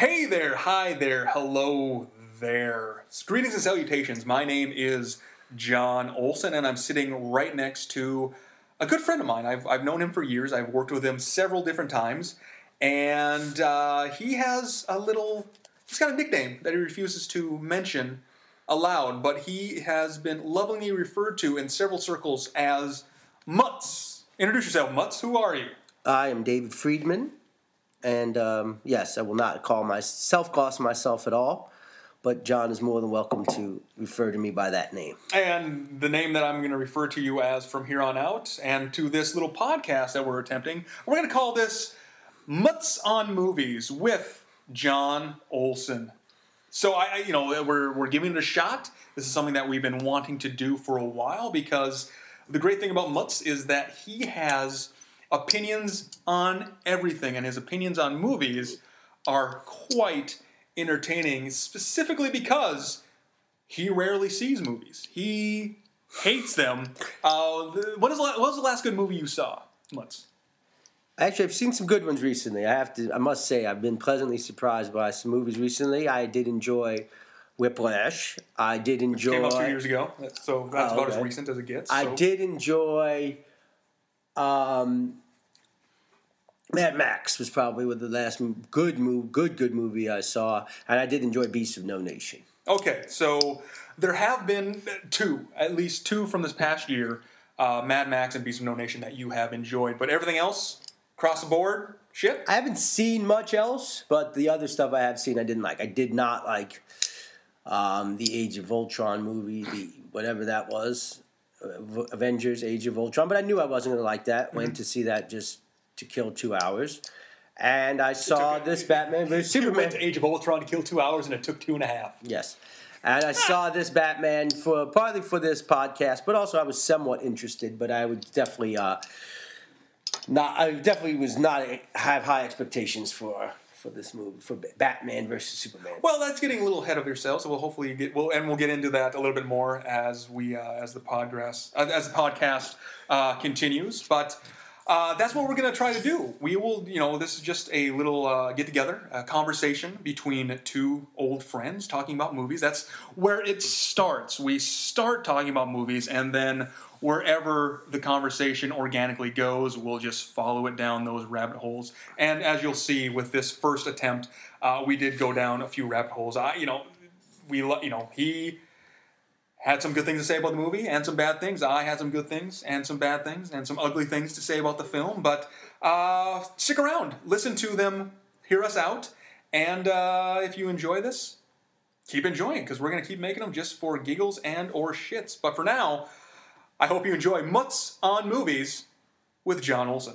Hey there, hi there, hello there. Greetings and salutations. My name is John Olson, and I'm sitting right next to a good friend of mine. I've, I've known him for years, I've worked with him several different times, and uh, he has a little, he's got a nickname that he refuses to mention aloud, but he has been lovingly referred to in several circles as Mutz. Introduce yourself, Mutz. Who are you? I am David Friedman, and um, yes, I will not call myself cost myself at all. But John is more than welcome to refer to me by that name. And the name that I'm going to refer to you as from here on out, and to this little podcast that we're attempting, we're going to call this Mutz on Movies with John Olson. So I, I, you know, we're we're giving it a shot. This is something that we've been wanting to do for a while because the great thing about Mutz is that he has opinions on everything, and his opinions on movies are quite entertaining, specifically because he rarely sees movies. He hates them. Uh, what, is, the what was the last good movie you saw? Mutz? Actually, I've seen some good ones recently. I have to, I must say, I've been pleasantly surprised by some movies recently. I did enjoy Whiplash. I did enjoy. Came out two years ago, so that's Oh, about as recent as it gets. I did enjoy. Um, Mad Max was probably the last good move, good good movie I saw, and I did enjoy Beasts of No Nation. Okay, so there have been two, at least two from this past year, uh, Mad Max and Beasts of No Nation that you have enjoyed, but everything else across the board, shit. I haven't seen much else, but the other stuff I have seen I didn't like. I did not like um, the Age of Ultron movie, the whatever that was, uh, Avengers: Age of Ultron. But I knew I wasn't going to like that. Went to see that just to kill two hours, and I saw okay. this Batman vs Superman. went to Age of Ultron to kill two hours, and it took two and a half. Yes. And I saw this Batman for partly for this podcast, but also I was somewhat interested. But I would definitely uh, not. I definitely was not have high expectations for for this movie for Batman versus Superman. Well, that's getting a little ahead of yourself. So we'll hopefully get well, and we'll get into that a little bit more as we uh, as the progress uh, as the podcast uh, continues. But uh, that's what we're going to try to do. We will, you know, this is just a little uh, get together, a conversation between two old friends talking about movies. That's where it starts. We start talking about movies, and then wherever the conversation organically goes, we'll just follow it down those rabbit holes. And as you'll see with this first attempt, uh, we did go down a few rabbit holes. I, you know, we, you know, he had some good things to say about the movie and some bad things. I had some good things and some bad things and some ugly things to say about the film. But uh, stick around, listen to them, hear us out, and uh, if you enjoy this, keep enjoying because we're gonna keep making them just for giggles and or shits. But for now, I hope you enjoy Mutz on Movies with John Olson.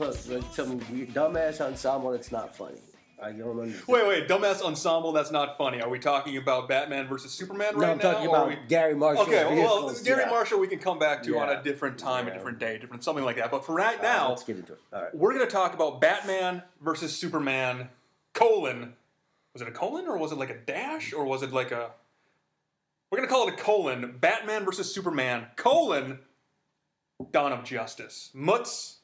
Plus, like some weird, dumbass ensemble that's not funny. I don't understand. Wait, wait, dumbass ensemble. That's not funny. Are we talking about Batman versus Superman no, right I'm now? talking about we- Garry Marshall. Okay, well, vehicles, Garry yeah. Marshall we can come back to on a different time, a different day, different something like that. But for right now, let's get into it. All right. we're going to talk about Batman versus Superman, colon. Was it a colon or was it like a dash or was it like a. We're going to call it a colon. Batman versus Superman, colon, Dawn of Justice. Mutz,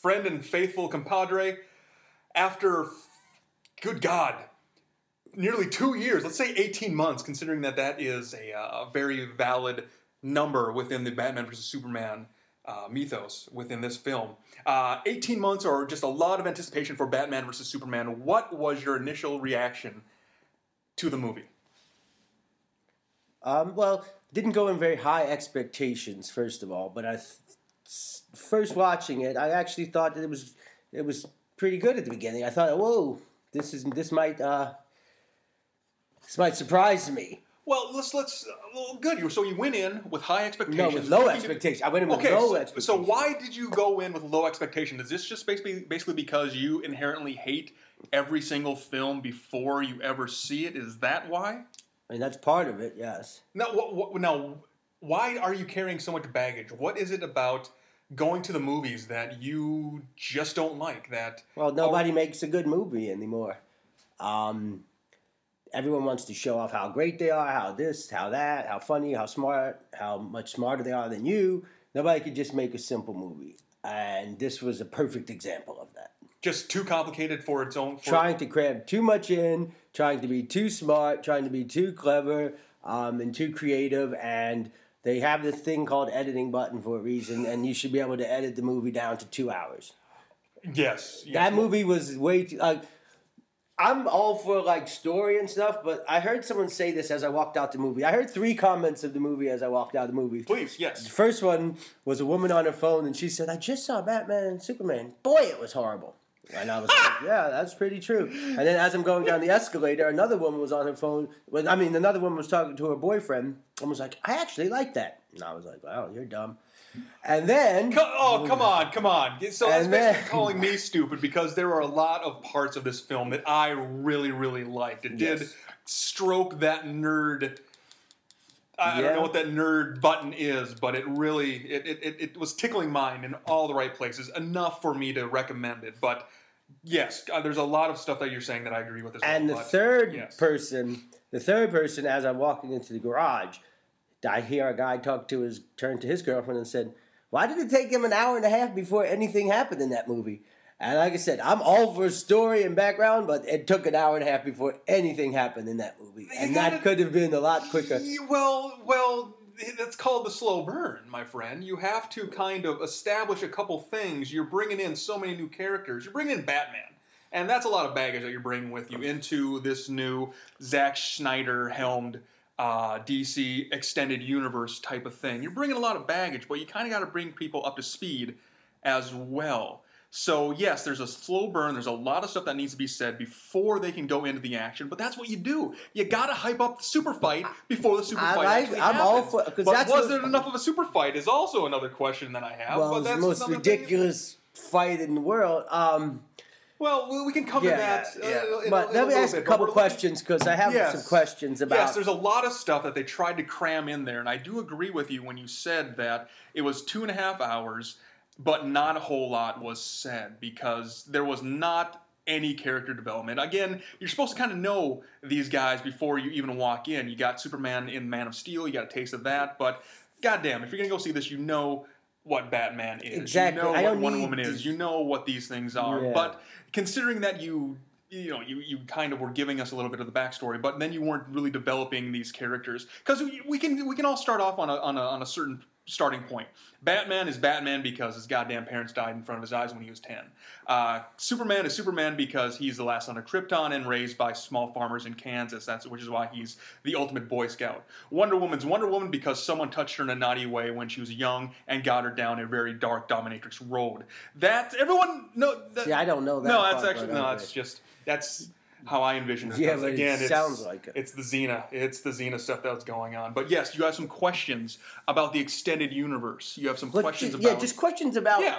friend and faithful compadre, after, good God, nearly two years, let's say 18 months, considering that that is a uh, very valid number within the Batman versus Superman uh, mythos within this film. Uh, 18 months or just a lot of anticipation for Batman versus Superman. What was your initial reaction to the movie? Um, well, didn't go in very high expectations, first of all, but I th- first watching it, I actually thought that it was it was pretty good at the beginning. I thought, whoa, this is this might uh, this might surprise me. Well, let's let's. Uh, well, good. You so you went in with high expectations. No, with low expectations. I went in with Okay, low so, expectations. so why did you go in with low expectations? Is this just basically basically because you inherently hate every single film before you ever see it? Is that why? I mean, that's part of it. Yes. Now, what, what, now, why are you carrying so much baggage? What is it about going to the movies that you just don't like? That Well, nobody makes a good movie anymore. Um, everyone wants to show off how great they are, how this, how that, how funny, how smart, how much smarter they are than you. Nobody could just make a simple movie. And this was a perfect example of that. Just too complicated for its own. For Trying to cram too much in, trying to be too smart, trying to be too clever, um, and too creative. And they have this thing called editing button for a reason, and you should be able to edit the movie down to two hours. Yes. yes. That movie was way too. Like, I'm all for like story and stuff, but I heard someone say this as I walked out the movie. I heard three comments of the movie as I walked out the movie. Please, yes. The first one was a woman on her phone, and she said, "I just saw Batman and Superman. Boy, it was horrible." And I was like, "Yeah, that's pretty true." And then as I'm going down the escalator, another woman was on her phone. Well, I mean, another woman was talking to her boyfriend and was like, "I actually like that." And I was like, "Wow, you're dumb." And then Oh, come on, come on. So that's And basically then- calling me stupid because there are a lot of parts of this film that I really, really liked. It did stroke that nerd. I, I don't know what that nerd button is, but it really it, it, it, it was tickling mine in all the right places enough for me to recommend it. But yes, uh, there's a lot of stuff that you're saying that I agree with as And the but- third yes. person, the third person, as I'm walking into the garage, I hear a guy talk to his, turn to his girlfriend and said, "Why did it take him an hour and a half before anything happened in that movie?" And like I said, I'm all for story and background, but it took an hour and a half before anything happened in that movie, and gotta- that could have been a lot quicker. Well, well, that's called the slow burn, my friend. You have to kind of establish a couple things. You're bringing in so many new characters. You're bringing in Batman, and that's a lot of baggage that you're bringing with you into this new Zack Snyder helmed uh, DC extended universe type of thing. You're bringing a lot of baggage, but you kind of got to bring people up to speed as well. So yes, there's a slow burn. There's a lot of stuff that needs to be said before they can go into the action. But that's what you do. You gotta hype up the super fight before the super I fight. like- actually I'm all happens. for- 'cause But that's was what- there enough of a super fight? Is also another question that I have. Well, but it's the that's most another thing. ridiculous fight in the world. Um, Well, we- can cover yeah, that. uh, yeah. in but in let a me ask a bit, but couple questions because I have Yes. some questions about. Yes, there's a lot of stuff that they tried to cram in there, and I do agree with you when you said that it was two and a half hours, but not a whole lot was said because there was not any character development. Again, you're supposed to kind of know these guys before you even walk in. You got Superman in Man of Steel, you got a taste of that, but goddamn, if you're gonna go see this, you know what Batman is. Exactly. You know I what Wonder Woman is. You know what these things are. Yeah. But considering that you you know you, you kind of were giving us a little bit of the backstory but then you weren't really developing these characters because we, we can we can all start off on a, on a on a certain starting point batman is batman because his goddamn parents died in front of his eyes when he was 10 uh, superman is superman because he's the last son of krypton and raised by small farmers in kansas that's which is why he's the ultimate boy scout wonder woman's wonder woman because someone touched her in a naughty way when she was young and got her down a very dark dominatrix road that everyone no that, See, I don't know that. no, that's part, actually no. It's just that's how I envision it. Yeah, but it again, it's, sounds like it. It's the Xena. It's the Xena stuff that's going on. But yes, you have some questions about the extended universe. You have some questions ju- about yeah, just questions about yeah.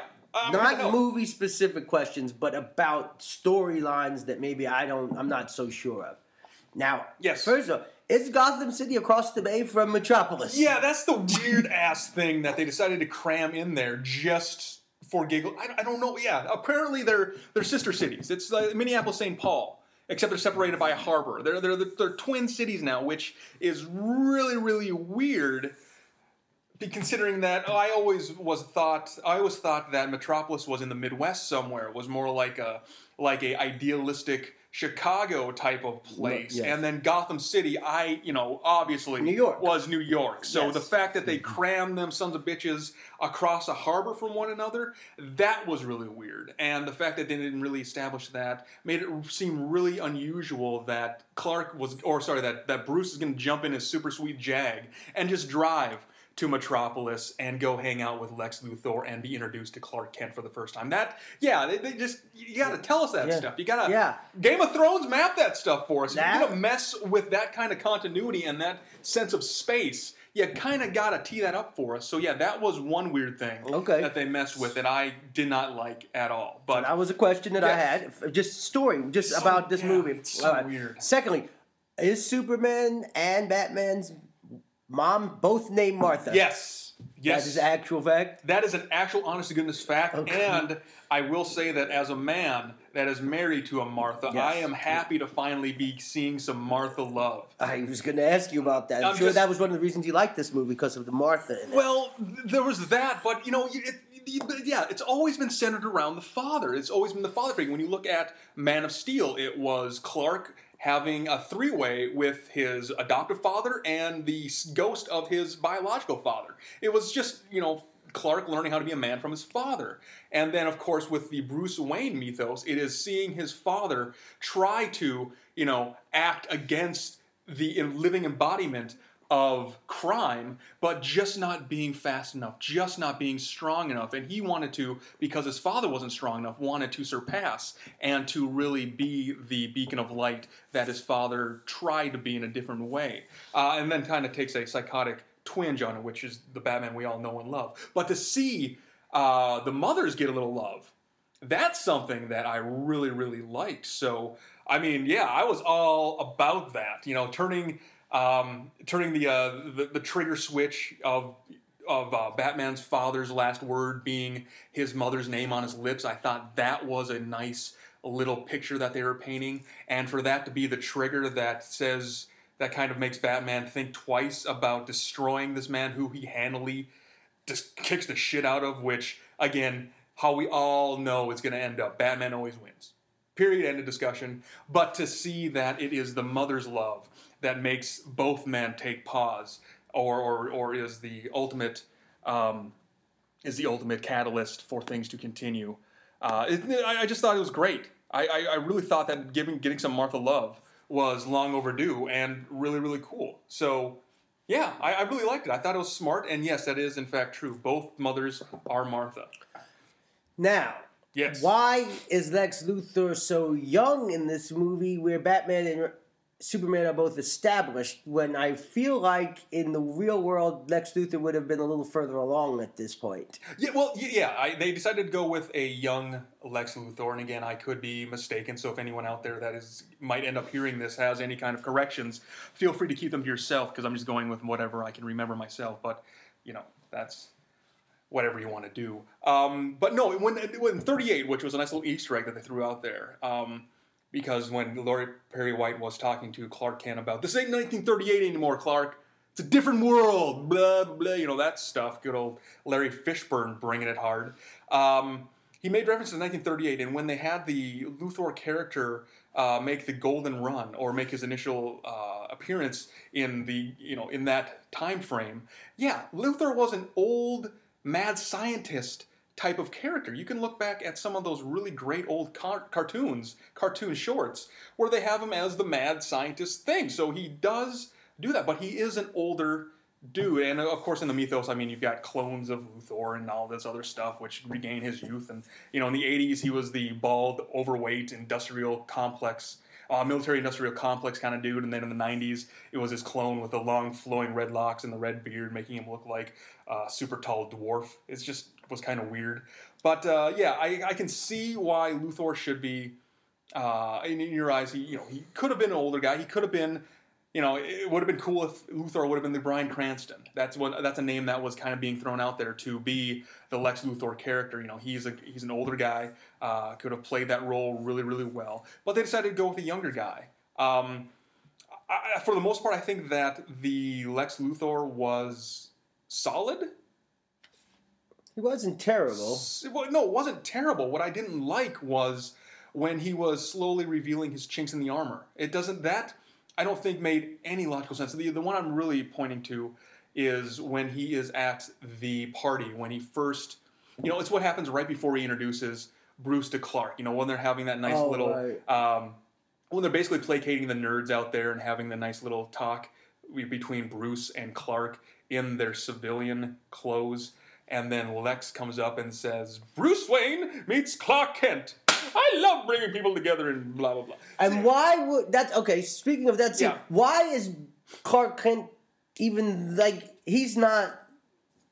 To not movie specific questions, but about storylines that maybe I don't, I'm not so sure of. Now, Yes. first of all, is Gotham City across the bay from Metropolis? Yeah, that's the weird ass thing that they decided to cram in there just for giggle. I, I don't know. Yeah, apparently they're they're sister cities. It's like Minneapolis, St. Paul, except they're separated by a harbor. They're they're they're twin cities now, which is really really weird. Considering that I always was thought I always thought that Metropolis was in the Midwest somewhere. Was more like a like a idealistic Chicago type of place, yes. and then Gotham City. I you know obviously New York. was New York. So Yes. the fact that they mm-hmm. crammed them sons of bitches across a harbor from one another, that was really weird. And the fact that they didn't really establish that made it seem really unusual that Clark was, or sorry, that, that Bruce is going to jump in his super sweet Jag and just drive to Metropolis and go hang out with Lex Luthor and be introduced to Clark Kent for the first time. That, yeah, they, they just, you got to tell us that Yeah. stuff. You got to, Yeah. Game of Thrones map that stuff for us. If you're gonna mess with that kind of continuity and that sense of space, you kind of gotta tee that up for us. So yeah, that was one weird thing Okay. that they messed with that I did not like at all. But That was a question that I had. Just story, just So- about this yeah, movie. it's so weird. Secondly, is Superman and Batman's mom both named Martha? yes, Yes. That is actual fact. That is an actual honest to goodness fact. Okay. And I will say that as a man that is married to a Martha, Yes. I am happy to finally be seeing some Martha love. I was going to ask you about that. I'm, I'm sure just- that was one of the reasons you liked this movie because of the Martha in it. Well, there was that, but you know, it, it, yeah, it's always been centered around the father. It's always been the father figure. When you look at Man of Steel, it was Clark having a three-way with his adoptive father and the ghost of his biological father. It was just, you know, Clark learning how to be a man from his father. And then, of course, with the Bruce Wayne mythos, it is seeing his father try to, you know, act against the living embodiment of crime, but just not being fast enough, just not being strong enough. And he wanted to, because his father wasn't strong enough, wanted to surpass and to really be the beacon of light that his father tried to be in a different way. Uh, and then kind of takes a psychotic twinge on it, which is the Batman we all know and love. But to see uh, the mothers get a little love, that's something that I really, really liked. So, I mean, yeah, I was all about that. You know, turning um, turning the, uh, the the trigger switch of of uh, Batman's father's last word being his mother's name on his lips. I thought that was a nice little picture that they were painting, and for that to be the trigger that says that kind of makes Batman think twice about destroying this man who he handily just kicks the shit out of, which again, how we all know it's going to end up. Batman always wins. Period. End of discussion. But to see that it is the mother's love that makes both men take pause, or or, or is the ultimate um, is the ultimate catalyst for things to continue. Uh, it, I, I just thought it was great. I, I, I really thought that giving getting some Martha love was long overdue and really really cool. So yeah, I, I really liked it. I thought it was smart, and yes, that is in fact true. Both mothers are Martha. now, Yes. why is Lex Luthor so young in this movie where Batman and Superman are both established when I feel like in the real world Lex Luthor would have been a little further along at this point? Yeah, well, yeah, I, they decided to go with a young Lex Luthor, and again, I could be mistaken. So if anyone out there that is might end up hearing this has any kind of corrections, feel free to keep them to yourself because I'm just going with whatever I can remember myself. But you know, that's whatever you want to do. Um, but no, when when 38, which was a nice little Easter egg that they threw out there. Um, because when Laurie Perry White was talking to Clark Kent about this ain't 1938 anymore, Clark. It's a different world. Blah blah. You know that stuff. Good old Larry Fishburne bringing it hard. Um, he made reference to 1938, and when they had the Luthor character uh, make the Golden Run or make his initial uh, appearance in the you know in that time frame, yeah, Luthor was an old mad scientist type of character. You can look back at some of those really great old car- cartoons, cartoon shorts, where they have him as the mad scientist thing. So he does do that, but he is an older dude. And of course, in the mythos, I mean, you've got clones of Luthor and all this other stuff, which regain his youth. And you know, in the '80s, he was the bald, overweight, industrial complex. Uh, military industrial complex kind of dude, and then in the 90s, it was his clone with the long flowing red locks and the red beard, making him look like a super tall dwarf. It's just was kind of weird. But uh, yeah, I, I can see why Luthor should be. Uh, in, in your eyes, he you know he could have been an older guy. He could have been, you know, it would have been cool if Luthor would have been the Bryan Cranston. That's what that's a name that was kind of being thrown out there to be the Lex Luthor character. You know, he's a he's an older guy. Uh, could have played that role really really well, but they decided to go with a younger guy. Um, I, for the most part, I think that the Lex Luthor was solid. He wasn't terrible. Well, no, it wasn't terrible. What I didn't like was when he was slowly revealing his chinks in the armor. It doesn't that I don't think made any logical sense. The the one I'm really pointing to is when he is at the party when he first, you know, it's what happens right before he introduces Bruce to Clark. You know, when they're having that nice Oh, little right. um, when they're basically placating the nerds out there and having the nice little talk between Bruce and Clark in their civilian clothes. And then Lex comes up and says, Bruce Wayne meets Clark Kent. I love bringing people together and blah, blah, blah. And why would that? Okay, speaking of that, scene, Yeah. why is Clark Kent even like he's not?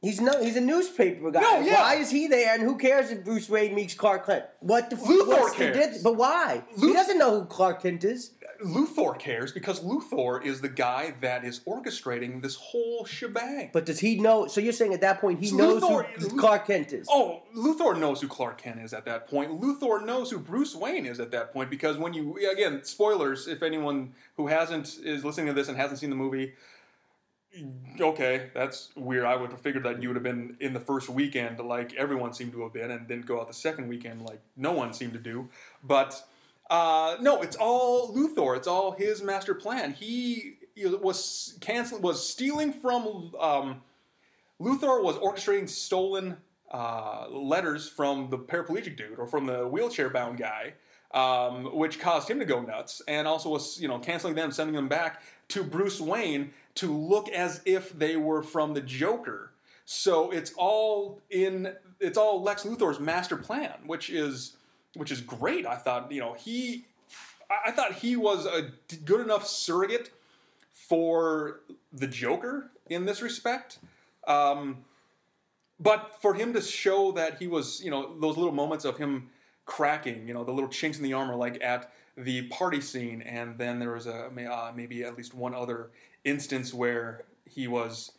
He's no, he's a newspaper guy. No, yeah. Why is he there? And who cares if Bruce Wayne meets Clark Kent? What the Luthor what's cares. But why? he doesn't know who Clark Kent is. Luthor cares because Luthor is the guy that is orchestrating this whole shebang. But does he know? So you're saying at that point he So knows Luthor- who Clark Kent is? Oh, Luthor knows who Clark Kent is at that point. Luthor knows who Bruce Wayne is at that point because when you again spoilers if anyone who hasn't is listening to this and hasn't seen the movie, okay, that's weird. I would have figured that you would have been in the first weekend like everyone seemed to have been, and then go out the second weekend like no one seemed to do. But uh, no, it's all Luthor. It's all his master plan. He was cancel was stealing from. Um, Luthor was orchestrating stolen uh, letters from the paraplegic dude or from the wheelchair bound guy, um, which caused him to go nuts, and also was you know canceling them, sending them back to Bruce Wayne to look as if they were from the Joker. So it's all in it's all Lex Luthor's master plan, which is which is great. I thought you know he I thought he was a good enough surrogate for the Joker in this respect. Um, but for him to show that he was, you know, those little moments of him cracking, you know, the little chinks in the armor, like at the party scene, and then there was a uh, maybe at least one other instance where he was,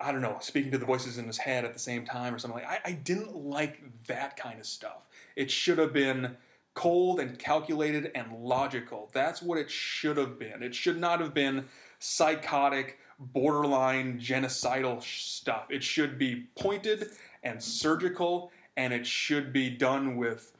I don't know, speaking to the voices in his head at the same time or something like. I, I didn't like that kind of stuff. It should have been cold and calculated and logical. That's what it should have been. It should not have been psychotic, borderline genocidal stuff. It should be pointed and surgical, and it should be done with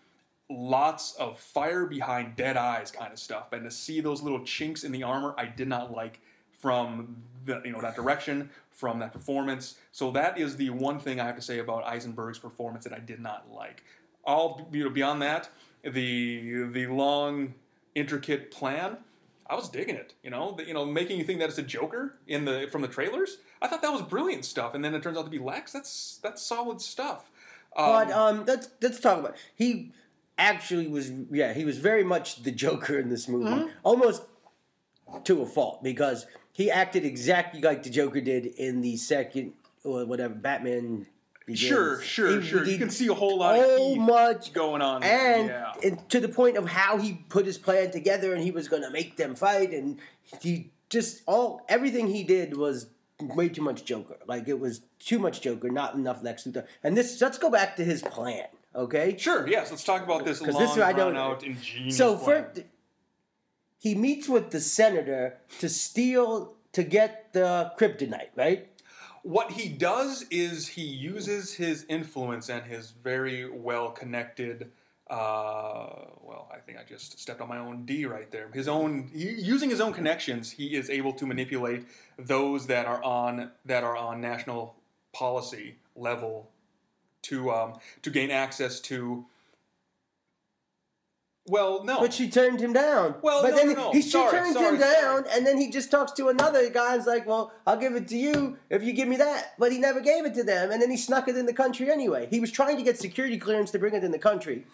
lots of fire behind dead eyes kind of stuff. And to see those little chinks in the armor, I did not like from the, you know that direction, from that performance. So that is the one thing I have to say about Eisenberg's performance that I did not like. All you know, beyond that, the the long intricate plan. I was digging it, you know, the, you know, making you think that it's a Joker in the from the trailers. I thought that was brilliant stuff, and then it turns out to be Lex. That's that's solid stuff. Um, But um, let's let's talk about he actually was yeah he was very much the Joker in this movie, Mm-hmm. almost to a fault because he acted exactly like the Joker did in the second or whatever Batman. Begins. sure, sure, He- sure. he- you can see a whole lot so much going on, and yeah. to the point of how he put his plan together and he was going to make them fight and he just all everything he did was way too much Joker. Like it was too much Joker, not enough Lex Luthor. And this let's go back to his plan, okay? Sure, yes. Let's talk about this long, this I don't- out, ingenious So plan. first, he meets with the senator to steal to get the kryptonite, right? What he does is he uses his influence and his very well connected. Uh, well, I think I just stepped on my own D right there. His own using his own connections, he is able to manipulate those that are on that are on national policy level to um, to gain access to. Well, no, But she turned him down. Well, but no, then no, no. he she Sorry, turns sorry, him down, sorry. and then he just talks to another guy and's like, "Well, I'll give it to you if you give me that." But he never gave it to them, and then he snuck it in the country anyway. He was trying to get security clearance to bring it in the country,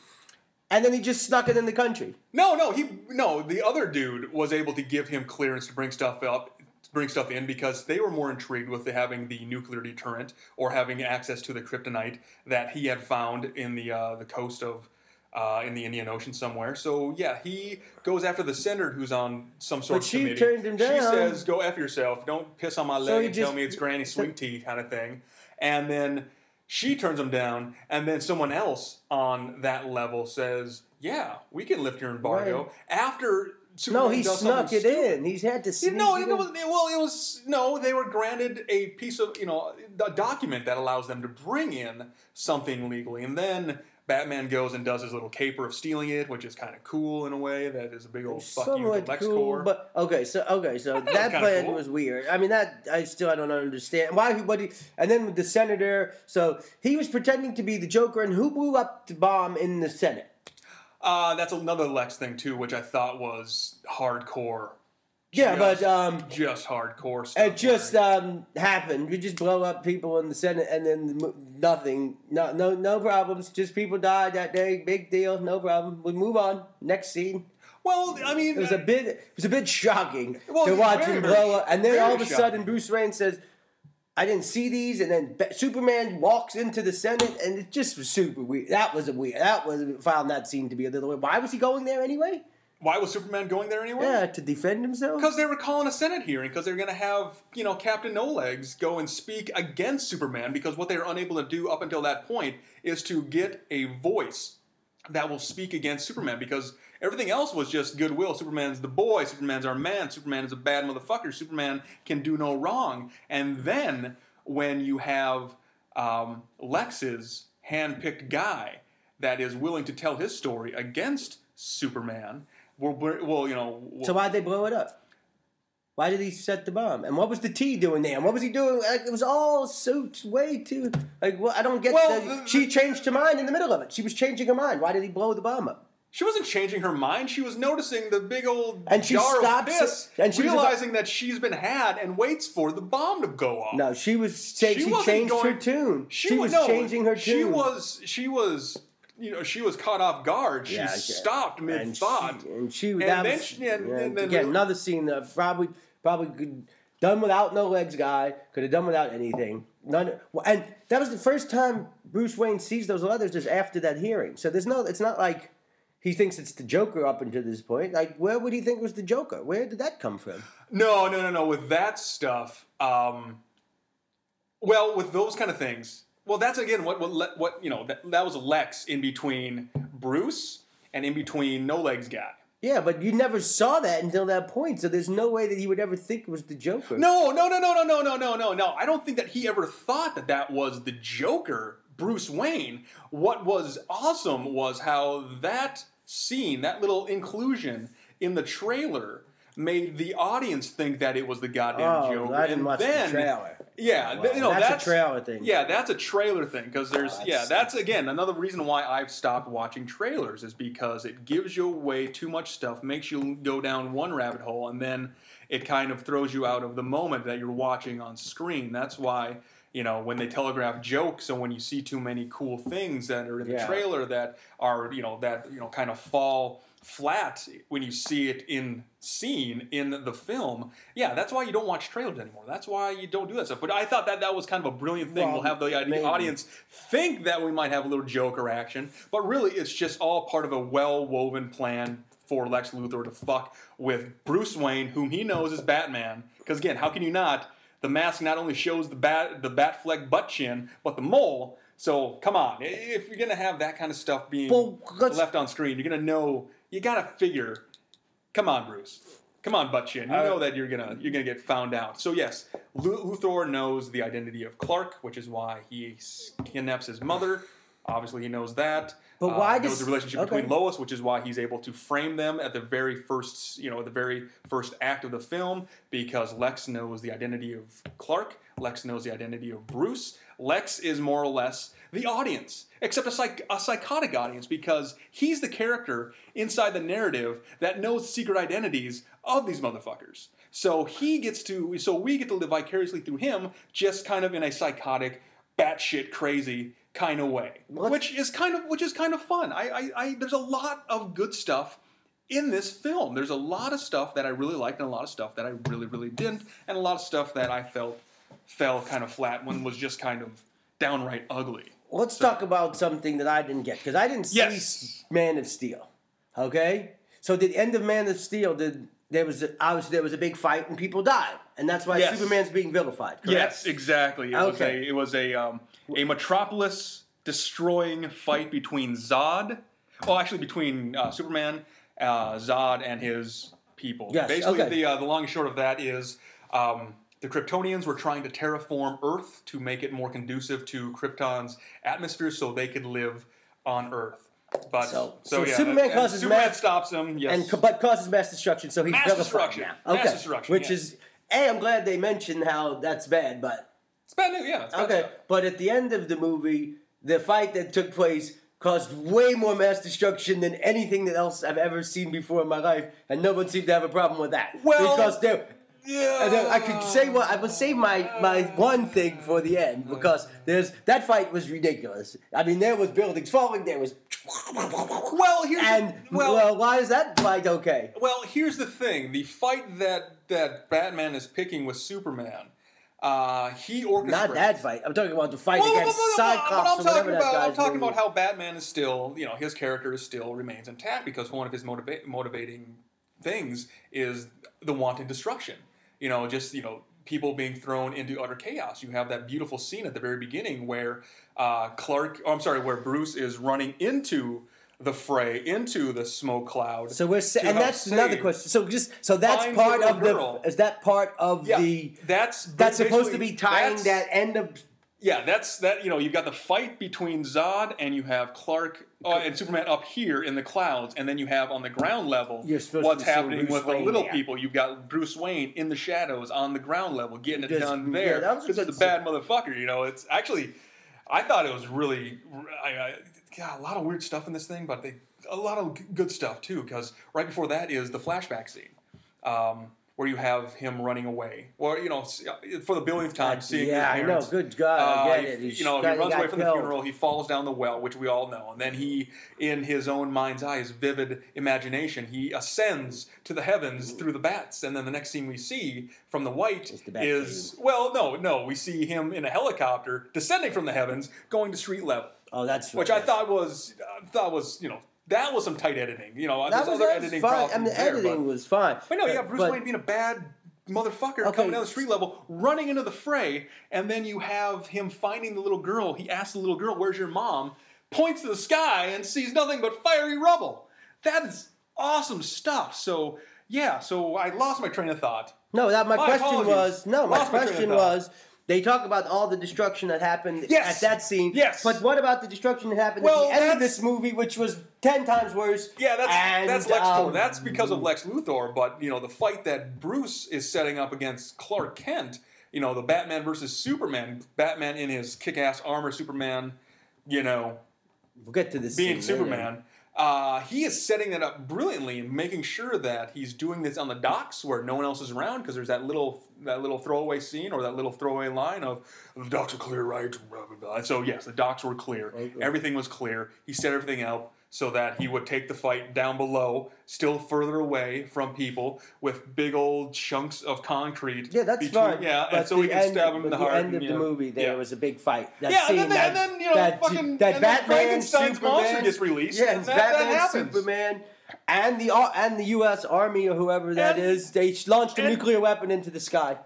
and then he just snuck it in the country. No, no, he no. The other dude was able to give him clearance to bring stuff up, to bring stuff in because they were more intrigued with having the nuclear deterrent or having access to the kryptonite that he had found in the uh, the coast of. Uh, in the Indian Ocean somewhere. So yeah, he goes after the senator who's on some sort But of she committee. turned him She says, "Go f yourself. Don't piss on my leg he and tell me it's Granny so- Sweet Tea kind of thing." And then she turns him down, and then someone else on that level says, "Yeah, we can lift your embargo." Right. After Superman No, he snuck it stupid. in. He's had to sneak no, it it was, well, it was no. They were granted a piece of you know a document that allows them to bring in something legally, and then Batman goes and does his little caper of stealing it, which is kind of cool in a way. That is a big old fuck you to cool, but okay, so okay, so that plan cool. was weird. I mean, that I still I don't understand why. What he, and then with the senator, so he was pretending to be the Joker, and who blew up the bomb in the Senate? uh, that's another Lex thing too, which I thought was hardcore. Yeah, Just- but um, just hardcore stuff. it just um happened. We just blow up people in the Senate, and then nothing, no, no, no problems. Just people died that day. Big deal, no problem. We move on. Next scene. well, I mean, It was a bit. It was a bit shocking Well, to watch him blow up, and then all of a shocking. sudden Bruce Wayne says, "I didn't see these," and then Superman walks into the Senate, and it just was super weird. That was a weird. That was found that scene to be a little weird. Why was he going there anyway? Why was Superman going there anyway? Yeah, to defend himself. Because they were calling a Senate hearing because they're going to have, you know, Captain No Legs go and speak against Superman because what they were unable to do up until that point is to get a voice that will speak against Superman because everything else was just goodwill. Superman's the boy, Superman's our man, Superman is a bad motherfucker, Superman can do no wrong. And then when you have um, Lex's hand-picked guy that is willing to tell his story against Superman, well, well you know. So why'd they blow it up? Why did he set the bomb? And what was the T doing there? And what was he doing? Like, it was all so way too. Like, well, I don't get. Well, the, the- she changed her mind in the middle of it. She was changing her mind. Why did he blow the bomb up? She wasn't changing her mind. She was noticing the big old And she jar stops of piss, and she was about- realizing that she's been had, and waits for the bomb to go off. No, she was saying she, wasn't changed going- her tune. She, wa- was no, changing her tune. She was. She was. You know, she was caught off guard. She Yeah, stopped mid and thought. she, and she And then was, she- and- yeah, and then- again another scene that probably probably could, done without no legs guy could have done without anything. None, and that was the first time Bruce Wayne sees those letters is after that hearing. So there's no, it's not like he thinks it's the Joker up until this point. Like where would he think was the Joker? Where did that come from? No, no, no, no. With that stuff, um, well, with those kind of things, well, that's again what what what you know that that was Lex in between Bruce and in between No Legs guy. Yeah, but you never saw that until that point. So there's no way that he would ever think it was the Joker. No, no, no, no, no, no, no, no, no, no. I don't think that he ever thought that that was the Joker, Bruce Wayne. What was awesome was how that scene, that little inclusion in the trailer, made the audience think that it was the goddamn Oh, Joker. I didn't and watch then, the trailer. Yeah, Wow, th- you know that's a trailer thing. Yeah, that's a trailer thing because there's Oh, yeah, that's- that's again another reason why I've stopped watching trailers is because it gives you away too much stuff, makes you go down one rabbit hole, and then it kind of throws you out of the moment that you're watching on screen. That's why you know when they telegraph jokes and when you see too many cool things that are in the Yeah. trailer that are you know that you know kind of fall flat when you see it in scene in the film. Yeah that's why you don't watch trailers anymore. That's why you don't do that stuff. But i thought that that was kind of a brilliant thing. Well, we'll have the, uh, the audience think that we might have a little joker action. But really it's just all part of a well-woven plan for lex luthor to fuck with bruce wayne whom he knows is batman. Because again how can you not? The mask not only shows the bat the Batfleck butt chin but the mole. So come on, if you're gonna have that kind of stuff being Well, left on screen, you're gonna know. You gotta figure. Come on, Bruce. Come on, butt chin. You Uh, know that you're gonna you're gonna get found out. So yes, Lu- Luthor knows the identity of Clark, which is why he kidnaps his mother. Obviously, he knows that. But why knows does- the relationship okay. between Lois, which is why he's able to frame them at the very first, you know, the very first act of the film, because Lex knows the identity of Clark. Lex knows the identity of Bruce. Lex is more or less the audience, except a, psych- a psychotic audience, because he's the character inside the narrative that knows the secret identities of these motherfuckers. So he gets to, so we get to live vicariously through him, just kind of in a psychotic, batshit crazy kind of way, Let's- which is kind of which is kind of fun. I, I, I there's a lot of good stuff in this film. There's a lot of stuff that I really liked, and a lot of stuff that I really really didn't, and a lot of stuff that I felt fell kind of flat when was just kind of downright ugly. Let's talk about something that I didn't get because I didn't see Yes. Man of Steel. Okay, so the end of Man of Steel did there was a, obviously there was a big fight and people died, and that's why Yes. Superman's being vilified. Correct? Yes, exactly. It was Okay. a it was a um, a metropolis destroying fight between Zod, well, actually between uh, Superman, uh, Zod, and his people. Yes, Basically, okay. the uh, the long and short of that is. Um, the Kryptonians were trying to terraform Earth to make it more conducive to Krypton's atmosphere so they could live on Earth. But So- so, so yeah, Superman causes Superman mass- stops them. Yes, and but causes mass destruction, so he's Mass destruction. now. Mass destruction, which yes. is a. I'm glad they mentioned how that's bad, but it's bad news. Yeah, it's bad okay. stuff. But at the end of the movie, the fight that took place caused way more mass destruction than anything that else I've ever seen before in my life, and no one seemed to have a problem with that. Well- because there. Yeah, And then I could say what I would save my my one thing for the end because there's that fight was ridiculous. I mean, there was buildings falling. There was Well, here's and well, well, why is that fight okay? Well, here's the thing: the fight that that Batman is picking with Superman, uh, he orchestrates. Not that fight. I'm talking about the fight Well, against well, well, well, Cyclops but I'm talking that about. I'm talking about how Batman is still, you know, his character is still remains intact because one of his motiva- motivating things is the wanted destruction. You know, just you know, people being thrown into utter chaos. You have that beautiful scene at the very beginning where uh, Clark, oh, I'm sorry, where Bruce is running into the fray, into the smoke cloud. So we're sa- and that's another question. So just so that's part of girl. the is that part of Yeah, the that's that's supposed to be tying that end of Yeah, that's that. You know, you've got the fight between Zod and you have Clark uh, and Superman up here in the clouds, and then you have on the ground level what's to be seeing happening Bruce with the little there. people. You've got Bruce Wayne in the shadows on the ground level, getting it done yeah, there. that was a good the bad motherfucker. You know, it's actually. I thought it was really, I, I, yeah, a lot of weird stuff in this thing, but they, a lot of good stuff too. Because right before that is the flashback scene. Um, where you have him running away, or you know, uh, for the billionth time, uh, seeing his yeah, I know. Good God, I Uh, get it. He's you know, he runs got away from the funeral. He falls down the well, which we all know, and then he, in his own mind's eye, his vivid imagination, he ascends to the heavens through the bats. And then the next scene we see from the white the is well, no, no, we see him in a helicopter descending from the heavens, going to street level, Oh, that's which I thought was, I thought was, you know, that was some tight editing. You know, that was, other that was editing fine. I mean, the there, editing but, was fine. but no, you have Bruce But- Wayne being a bad motherfucker Okay. coming down the street level, running into the fray, and then you have him finding the little girl. He asks the little girl, "Where's your mom?" Points to the sky and sees nothing but fiery rubble. That is awesome stuff. So yeah, so I lost my train of thought. No, that my, My question apologies. was no. My Lost my train of question was they talk about all the destruction that happened Yes. at that scene. Yes. But what about the destruction that happened Well, at the end of this movie, which was ten times worse? Yeah, that's and, that's Lex um, That's because of Lex Luthor. But you know, the fight that Bruce is setting up against Clark Kent. You know, the Batman versus Superman. Batman in his kick-ass armor. Superman. You know, We'll get to this. being later. Uh, he is setting that up brilliantly and making sure that he's doing this on the docks where no one else is around because there's that little that little throwaway scene or that little throwaway line of the docks are clear, right? Blah, blah, blah. And so yes, the docks were clear. Okay. Everything was clear. He set everything up so that he would take the fight down below, still further away from people, with big old chunks of concrete. Yeah, that's between- fine. Yeah, but and so he the can end, stab him in but the heart. At the end of and, the yeah. movie, there Yeah. was a big fight. That Yeah, scene, and then, that, and then you know, that, fucking that and Batman, Frankenstein's Superman, monster gets released. Yeah, and that, that Batman, happens. Superman, and the and the U.S. Army or whoever that And- is, they launched a and- nuclear weapon into the sky.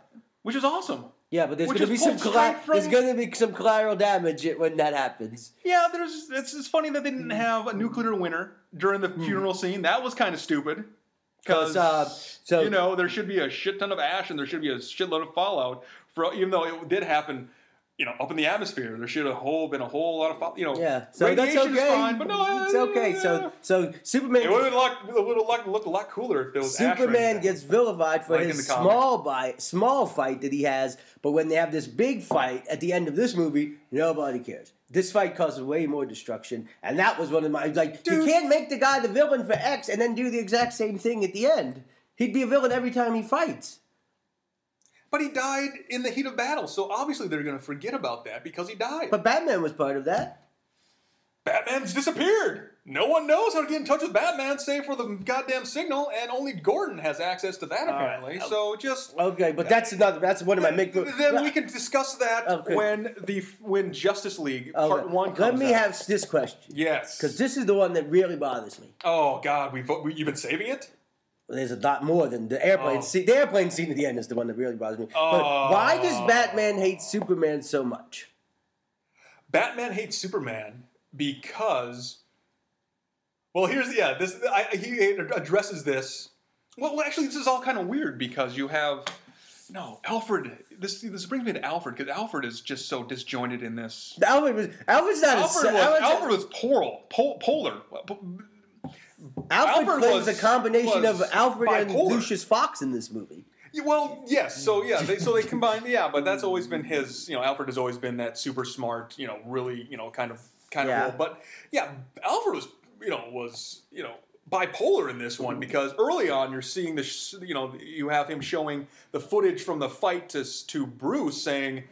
which is awesome. Yeah, but there's going to be some from- there's going to be some collateral damage when that happens. Yeah, there's. It's, it's funny that they didn't have a nuclear winter during the funeral scene. That was kind of stupid. Because uh, so you know there should be a shit ton of ash and there should be a shitload of fallout. For even though it did happen, you know, up in the atmosphere, there should have whole been a whole lot of you know. yeah, so that's okay. is fine, but no, it's okay. So so Superman it would have looked, it would have looked a lot cooler if there was Superman gets vilified for Like his small bite, small fight that he has, but when they have this big fight at the end of this movie, nobody cares. This fight causes way more destruction, and that was one of my like. You can't make the guy the villain for X and then do the exact same thing at the end. He'd be a villain every time he fights. But he died in the heat of battle, so obviously they're going to forget about that because he died. But Batman was part of that. Batman's disappeared. No one knows how to get in touch with Batman, save for the goddamn signal, and only Gordon has access to that apparently. right. So just Okay, but that's another. That's one of my make. then we can discuss that Okay. when the when Justice League Okay, Part One Let me out. have this question yes. because this is the one that really bothers me. oh God, we've we, you've been saving it. There's a lot more than the airplane Oh. scene. The airplane scene at the end is the one that really bothers me. But why oh. does Oh. Batman hate Superman so much? Batman hates Superman because. Well, here's yeah. This I, he addresses this. Well, actually, this is all kind of weird because you have no Alfred. This this brings me to Alfred because Alfred is just so disjointed in this. Alfred was Alfred's not Alfred a was Alfred's- Alfred was polar, pol, polar. Alfred, Alfred plays was- a combination of Alfred and. Lucius Fox in this movie. Well, yes. So yeah, they, so they combined. Yeah, but that's always been his. You know, Alfred has always been that super smart. You know, really. You know, kind of kind Yeah. of role. But yeah, Alfred was. You know, was you know bipolar in this one because early on you're seeing this. You know, you have him showing the footage from the fight to to Bruce saying.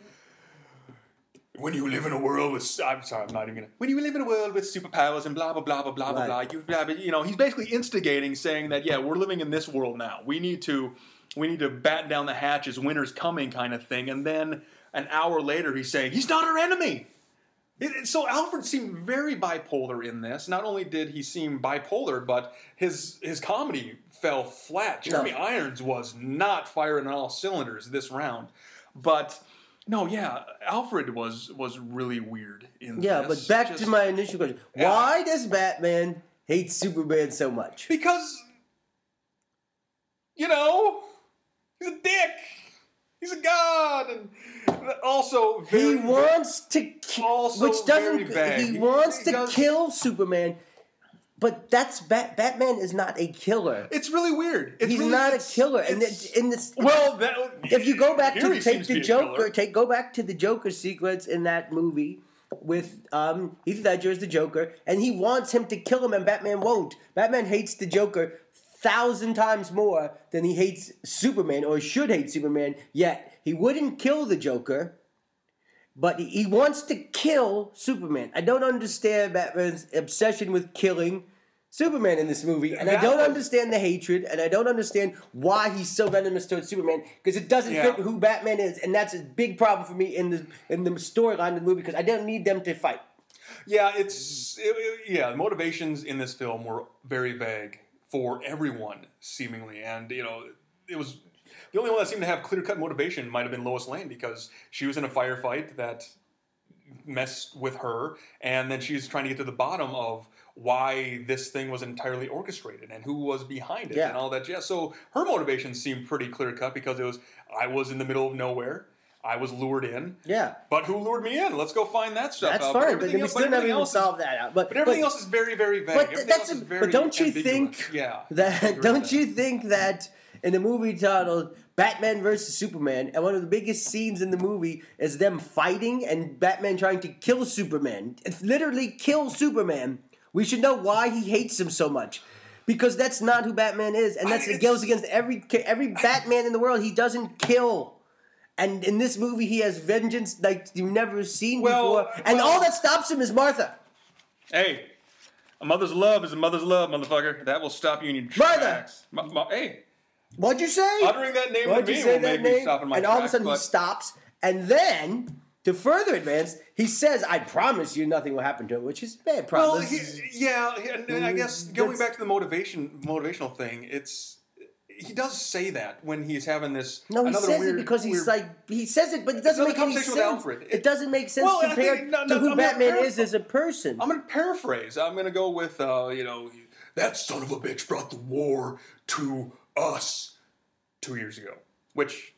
When you live in a world with, I'm sorry, I'm not even gonna. When you live in a world with superpowers and blah blah blah blah blah blah Right. blah, you blah, blah, you know, he's basically instigating, saying that yeah, we're living in this world now. We need to we need to batten down the hatches. Winter's coming, kind of thing. And then an hour later, he's saying he's not our enemy. It, it- so Alfred seemed very bipolar in this. Not only did he seem bipolar, but his his comedy fell flat. Jeremy No. Irons was not firing on all cylinders this round. But no, yeah, Alfred was was really weird in Yeah, this. but back Just to my initial question. Yeah. Why does Batman hate Superman so much? because you know he's a dick. He's a god, and also He wants to kill, Also which doesn't. very vague. He- wants he to does- kill Superman, but that's Bat, Batman is not a killer. It's really weird. It's He's really- not a it's- killer, and it's- it, in this. well, that, if you go back here to he take seems the to be a Joker, killer. take go back to the Joker sequence in that movie with um, Heath Ledger as the Joker, and he wants him to kill him, and Batman won't. Batman hates the Joker thousand times more than he hates Superman, or should hate Superman. Yet he wouldn't kill the Joker. But he- he wants to kill Superman. I don't understand Batman's obsession with killing Superman in this movie, and I don't understand the hatred, and I don't understand why he's so venomous towards Superman because it doesn't Yeah. fit who Batman is, and that's a big problem for me in the in the storyline of the movie because I don't need them to fight. Yeah, it's it- it- yeah. The motivations in this film were very vague for everyone, seemingly, and you know, it was the only one that seemed to have clear cut motivation might have been Lois Lane because she was in a firefight that messed with her, and then she's trying to get to the bottom of why this thing was entirely orchestrated and who was behind it Yeah. and all that jazz. So her motivations seemed pretty clear cut because it was I was in the middle of nowhere. I was lured in. Yeah, But who lured me in? Let's go find that stuff that's out. fine, but we else- still never even solved that out. But But everything but- else is very, very vague. But Everything that's a, very but don't you ambiguous. think Yeah. That don't that. you think that in the movie titled Batman versus Superman, and one of the biggest scenes in the movie is them fighting and Batman trying to kill Superman. It's literally kill Superman. We should know why he hates him so much. Because that's not who Batman is, and that's I- it goes against every every Batman in the world. He doesn't kill, and in this movie he has vengeance like you've never seen Well, before. And well- all that stops him is Martha. Hey, a mother's love is a mother's love, motherfucker. That will stop you in your tracks. Ma- ma- hey, What'd you say? uttering that name Why'd to me will make me stop in my and tracks. all of a sudden he stops, and then to further advance, he says, "I promise you, nothing will happen to him," which is a bad Well, promise. he, yeah, and, I guess Mm, going back to the motivation, motivational thing, it's he does say that when he's having this. no, he says weird, it because he's weird- like he says it, but it doesn't make any sense. It, It- doesn't make sense Well, compared think- no, to who I'm Batman paraphr- is as a person. I'm going to paraphrase. I'm going to go with, uh, you know, that son of a bitch brought the war to us two years ago, which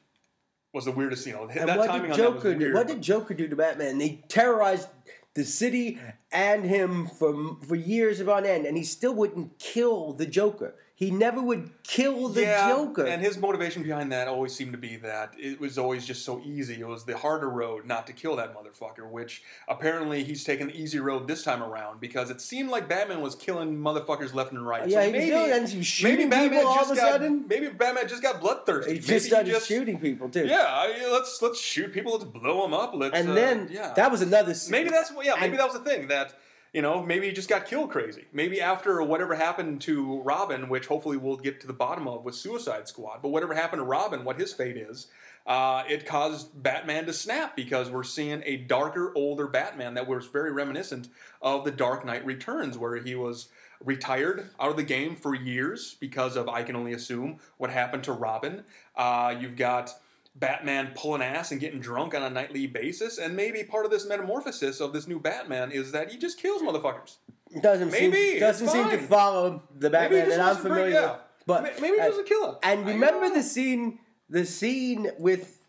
was the weirdest. Know, and that what did on that was Joker do? What did Joker do to Batman? They terrorized the city and him for for years on end, and he still wouldn't kill the Joker. He never would kill the yeah, Joker. and his motivation behind that always seemed to be that it was always just so easy. It was the harder road not to kill that motherfucker, which apparently he's taken the easy road this time around because it seemed like Batman was killing motherfuckers left and right. Yeah, so he maybe, and he was shooting maybe Batman people all just of a got, sudden. Maybe Batman just got bloodthirsty. he maybe just started just, shooting people too. Yeah, I, let's let's shoot people. Let's blow them up. Let's and uh, then yeah. that was another. s- Maybe that's what. Yeah, maybe And- that was the thing that you know maybe he just got killed crazy. Maybe after whatever happened to Robin, which hopefully we'll get to the bottom of with Suicide Squad. But whatever happened to Robin, what his fate is, uh, it caused Batman to snap because we're seeing a darker, older Batman that was very reminiscent of the Dark Knight Returns, where he was retired out of the game for years because of I can only assume what happened to Robin. Uh, you've got Batman pulling ass and getting drunk on a nightly basis, and maybe part of this metamorphosis of this new Batman is that he just kills motherfuckers. doesn't Maybe, seem doesn't seem to follow the Batman that I'm wants to bring- familiar with. But maybe he uh, doesn't kill him. And remember the scene, the scene with,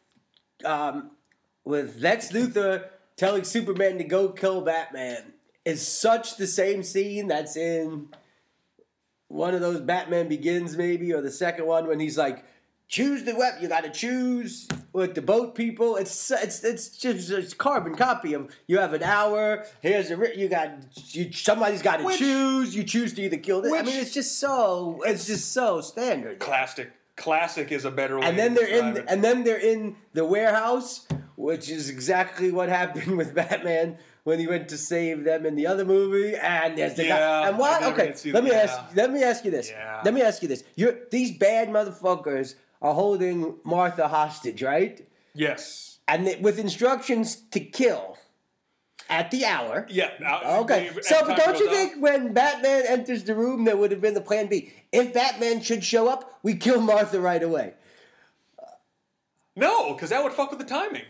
um, with Lex Luthor telling Superman to go kill Batman is such the same scene that's in one of those Batman Begins maybe or the second one when he's like, choose the weapon. You got to choose with the boat people. It's it's it's just it's carbon copy of you have an hour. Here's a you got you, somebody's got to choose. You choose to either kill this. I mean, it's just so it's just so standard. classic. Classic is a better way. And then to they're in, it. and then they're in the warehouse, which is exactly what happened with Batman when he went to save them in the other movie. And there's the Yeah, guy. And why? Okay, let me ask. Let me ask you this. Yeah. Let me ask you this. You're these bad motherfuckers are holding Martha hostage, right? Yes. And th- with instructions to kill at the hour. Yeah. now- Okay, so but don't you think when Batman enters the room, there would have been the plan B? If Batman should show up, we kill Martha right away. No, because that would fuck with the timing.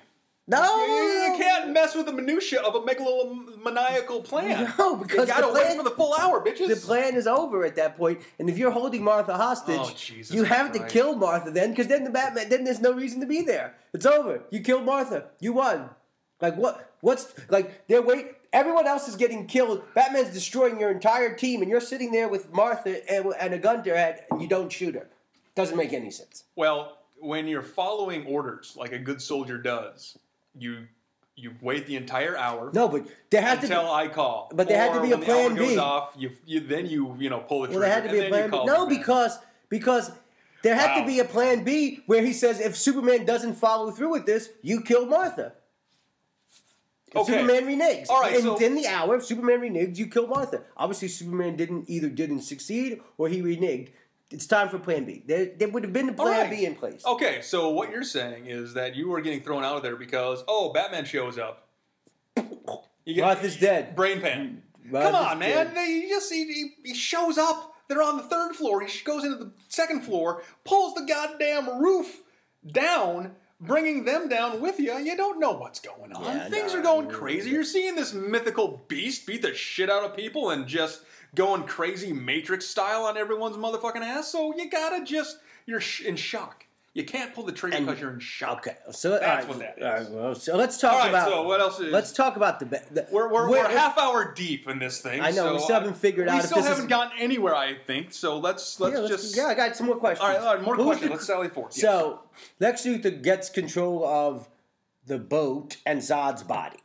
No, You, you can't mess with the minutia of a megalomaniacal plan. No, because you gotta the wait plan- for the full hour, bitches. The plan is over at that point, and if you're holding Martha hostage, Oh, you have to kill Martha then, because then the Batman, then there's no reason to be there. It's over. You killed Martha. You won. Like what? What's like? They're wait. Everyone else is getting killed. Batman's destroying your entire team, and you're sitting there with Martha and, and a gun to her head, and you don't shoot her. Doesn't make any sense. Well, when you're following orders like a good soldier does, you you wait the entire hour No, but there had to. until Be, I call. But there had to be a when the hour plan B. Off, you, you then you you know pull the trigger. well, there had to be a plan B. No, because because there had Wow. to be a plan B where he says if Superman doesn't follow through with this, you kill Martha. If Okay. Superman reneges. All right, And so- within the hour, if Superman reneges, you kill Martha. Obviously, Superman didn't either didn't succeed or he reneged. It's time for Plan B. There, there would have been a Plan right. B in place. Okay, so what you're saying is that you were getting thrown out of there because oh, Batman shows up. You get- Martha's dead. Brain pan. Mm. Martha's Come on, man. dead. They, he just he, he, he shows up. They're on the third floor. He goes into the second floor, pulls the goddamn roof down, bringing them down with you. You don't know what's going on. Yeah, Things no, are going crazy. You're seeing this mythical beast beat the shit out of people and just going crazy Matrix style on everyone's motherfucking ass. So you gotta just you're sh- in shock. You can't pull the trigger because you're in shock. Okay, so That's all right, what that is. all right, well, so let's talk All right, about. so what else is- Let's talk about the. the We're, we're, where- we're half hour deep in this thing. I know, we so still haven't figured we out if still this haven't gotten anywhere, I think. So let's let's yeah, let's- just yeah, I got some more questions. All right, all right, more Who's questions. the- Let's sally forth. So Lex Luthor gets control of the boat and Zod's body,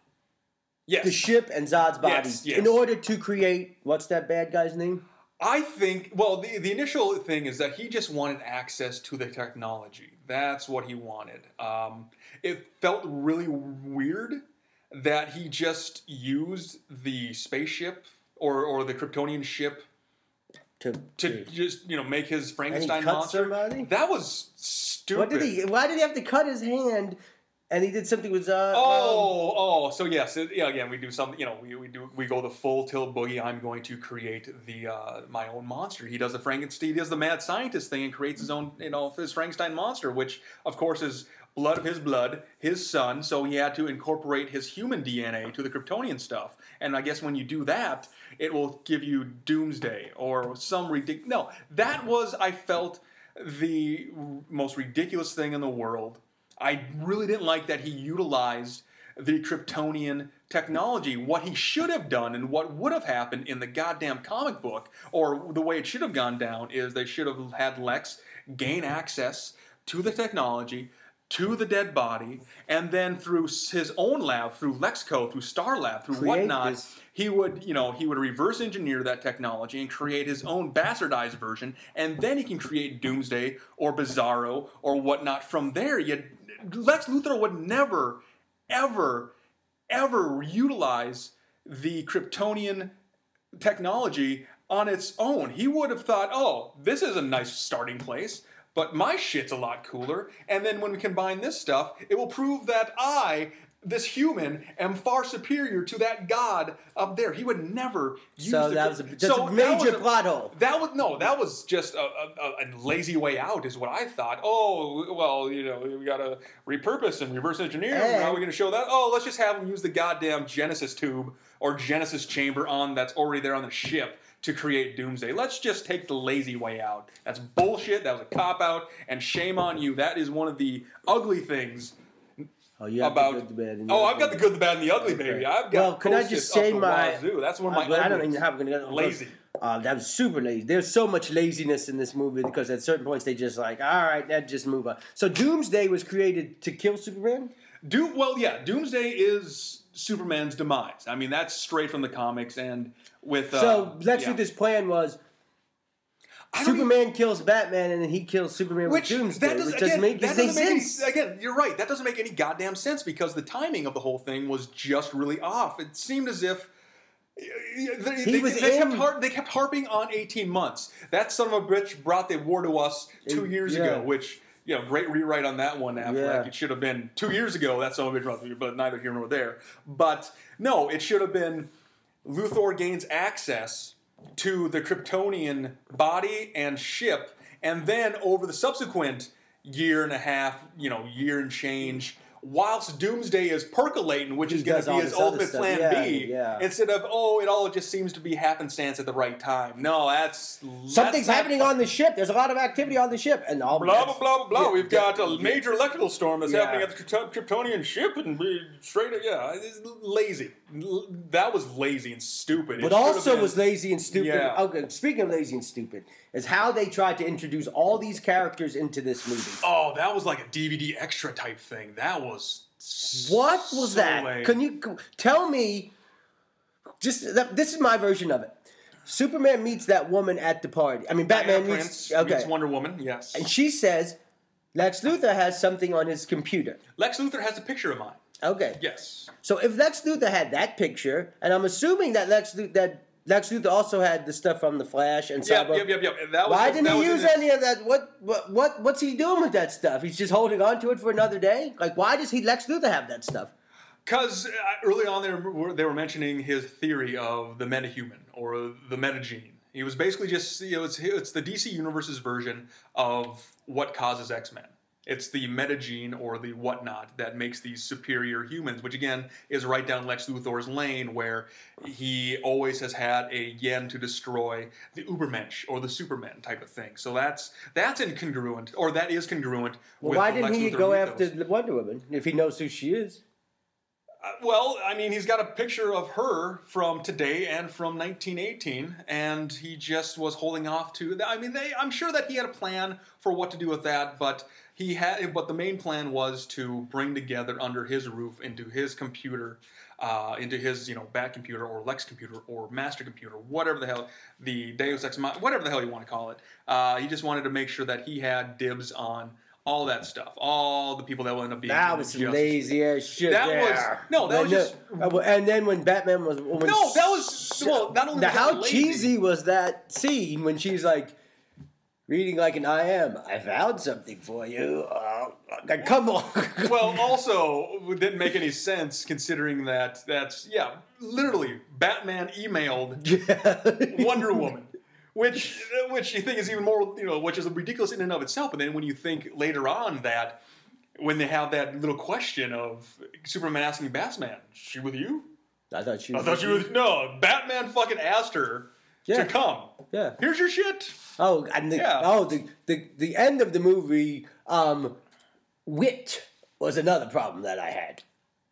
yes. the ship and Zod's body, Yes, yes. in order to create what's that bad guy's name? I think. Well, the the initial thing is that he just wanted access to the technology. That's what he wanted. Um, it felt really weird that he just used the spaceship or or the Kryptonian ship To, to just you know make his Frankenstein monster. somebody? That was stupid. what did he? Why did he have to cut his hand? And he did something with Zod. Oh, oh, so yes, it, yeah. Again, we do something. You know, we, we do we go the full tilt boogie. I'm going to create the uh, my own monster. He does the Frankenstein. He does the mad scientist thing and creates his own. You know, his Frankenstein monster, which of course is blood of his blood, his son. So he had to incorporate his human DNA to the Kryptonian stuff. And I guess when you do that, it will give you Doomsday or some ridiculous. No, that was I felt the most ridiculous thing in the world. I really didn't like that he utilized the Kryptonian technology. What he should have done and what would have happened in the goddamn comic book, or the way it should have gone down, is they should have had Lex gain access to the technology, to the dead body, and then through his own lab, through LexCorp, through Star Lab, through Create whatnot, this- he would, you know, he would reverse engineer that technology and create his own bastardized version, and then he can create Doomsday or Bizarro or whatnot from there. You, Lex Luthor would never, ever, ever utilize the Kryptonian technology on its own. He would have thought, oh, this is a nice starting place, but my shit's a lot cooler. And then when we combine this stuff, it will prove that I, this human, am far superior to that god up there. He would never use So the that was a- that's So a major plot hole. That was no, that was just a, a, a lazy way out, is what I thought. Oh, well, you know, we gotta repurpose and reverse engineer. And- How are we gonna show that? Oh, let's just have them use the goddamn Genesis tube or Genesis chamber on that's already there on the ship to create Doomsday. Let's just take the lazy way out. That's bullshit. That was a cop out, and shame on you. That is one of the ugly things Oh, you have about. the good, the bad, and the oh, ugly. I've got the good, the bad, and the ugly, baby. I've got. Well, can I just say my- wazoo. That's one of my. But I don't even have. Gonna, Lazy. Uh, that was super lazy. There's so much laziness in this movie because at certain points they just like, all right, that just move on. So Doomsday was created to kill Superman. Doom. Well, yeah. Doomsday is Superman's demise. I mean, that's straight from the comics, and with uh, so Lex yeah. Luthor's plan was Superman kills Batman and then he kills Superman Which with Doomsday, that doesn't, which doesn't again, make, that any doesn't make any, sense. again. You're right. That doesn't make any goddamn sense because the timing of the whole thing was just really off. It seemed as if they, He they, was they kept har- they kept harping on 18 months. That son of a bitch brought the war to us two years yeah. ago, which you know, great rewrite on that one, Affleck. Yeah. It should have been two years ago. That's some of a bitch brought it, but neither here nor there. But no, it should have been Luthor gains access to the Kryptonian body and ship, and then over the subsequent year and a half, you know, year and change, whilst Doomsday is percolating, which is going to be his ultimate stuff. plan Yeah, B, yeah. instead of oh, it all just seems to be happenstance at the right time. No, that's Something's that's happening on the ship. There's a lot of activity on the ship, and all Blah blah blah blah. Yeah, We've got a major electrical storm that's happening at the Krypto- Kryptonian ship, and we straight up, yeah, it's lazy. That was lazy and stupid. But have also was lazy and stupid. Okay, speaking of lazy and stupid, is how they tried to introduce all these characters into this movie. Oh, that was like a DVD extra type thing. That was What was so that? lame. Can you tell me? Just that, this is my version of it. Superman meets that woman at the party. I mean, Batman Diana meets. Okay, meets Wonder Woman. Yes, and she says Lex Luthor has something on his computer. Lex Luthor has a picture of mine. Okay, Yes. so if Lex Luthor had that picture, and I'm assuming that Lex Luthor, that Lex Luthor also had the stuff from the Flash and Yep, Cyborg. yep, yep, yep. That was, Why didn't he use any of that? What, what, what, what's he doing with that stuff? He's just holding on to it for another day. Like, why does he Lex Luthor have that stuff? Because uh, early on, they were, they were mentioning his theory of the metahuman or the metagene. He was basically just, you know, it's, it's the DC Universe's version of what causes X Men. It's the metagene or the whatnot that makes these superior humans, which again is right down Lex Luthor's lane, where he always has had a yen to destroy the Ubermensch or the Superman type of thing. So that's that's incongruent, or that is congruent. Well, with why didn't Lex he Luthor go mythos. after the Wonder Woman if he knows who she is? Uh, Well, I mean, he's got a picture of her from today and from 1918, and he just was holding off to. I mean, they. I'm sure that he had a plan for what to do with that, but he had. But the main plan was to bring together under his roof, into his computer, uh, into his you know Bat computer or Lex computer or Master computer, whatever the hell the Deus Ex, whatever the hell you want to call it. Uh, he just wanted to make sure that he had dibs on. All that stuff, all the people that will end up being That was some lazy ass shit. That there. was- no, that And was just- uh, and then when Batman was when No, that was- well, not only Now, how cheesy was that scene when she's like reading like an I am. I found something for you. Uh, come on. well, also it didn't make any sense considering that that's yeah, literally Batman emailed yeah. Wonder Woman, which which you think is even more you know, which is ridiculous in and of itself. But then when you think later on that when they have that little question of Superman asking Batman, "Is she with you?" I thought she I was. thought she was no. Batman fucking asked her Yeah. to come. Yeah. Here's your shit. Oh, and the Yeah. oh the, the the end of the movie, um, wit was another problem that I had.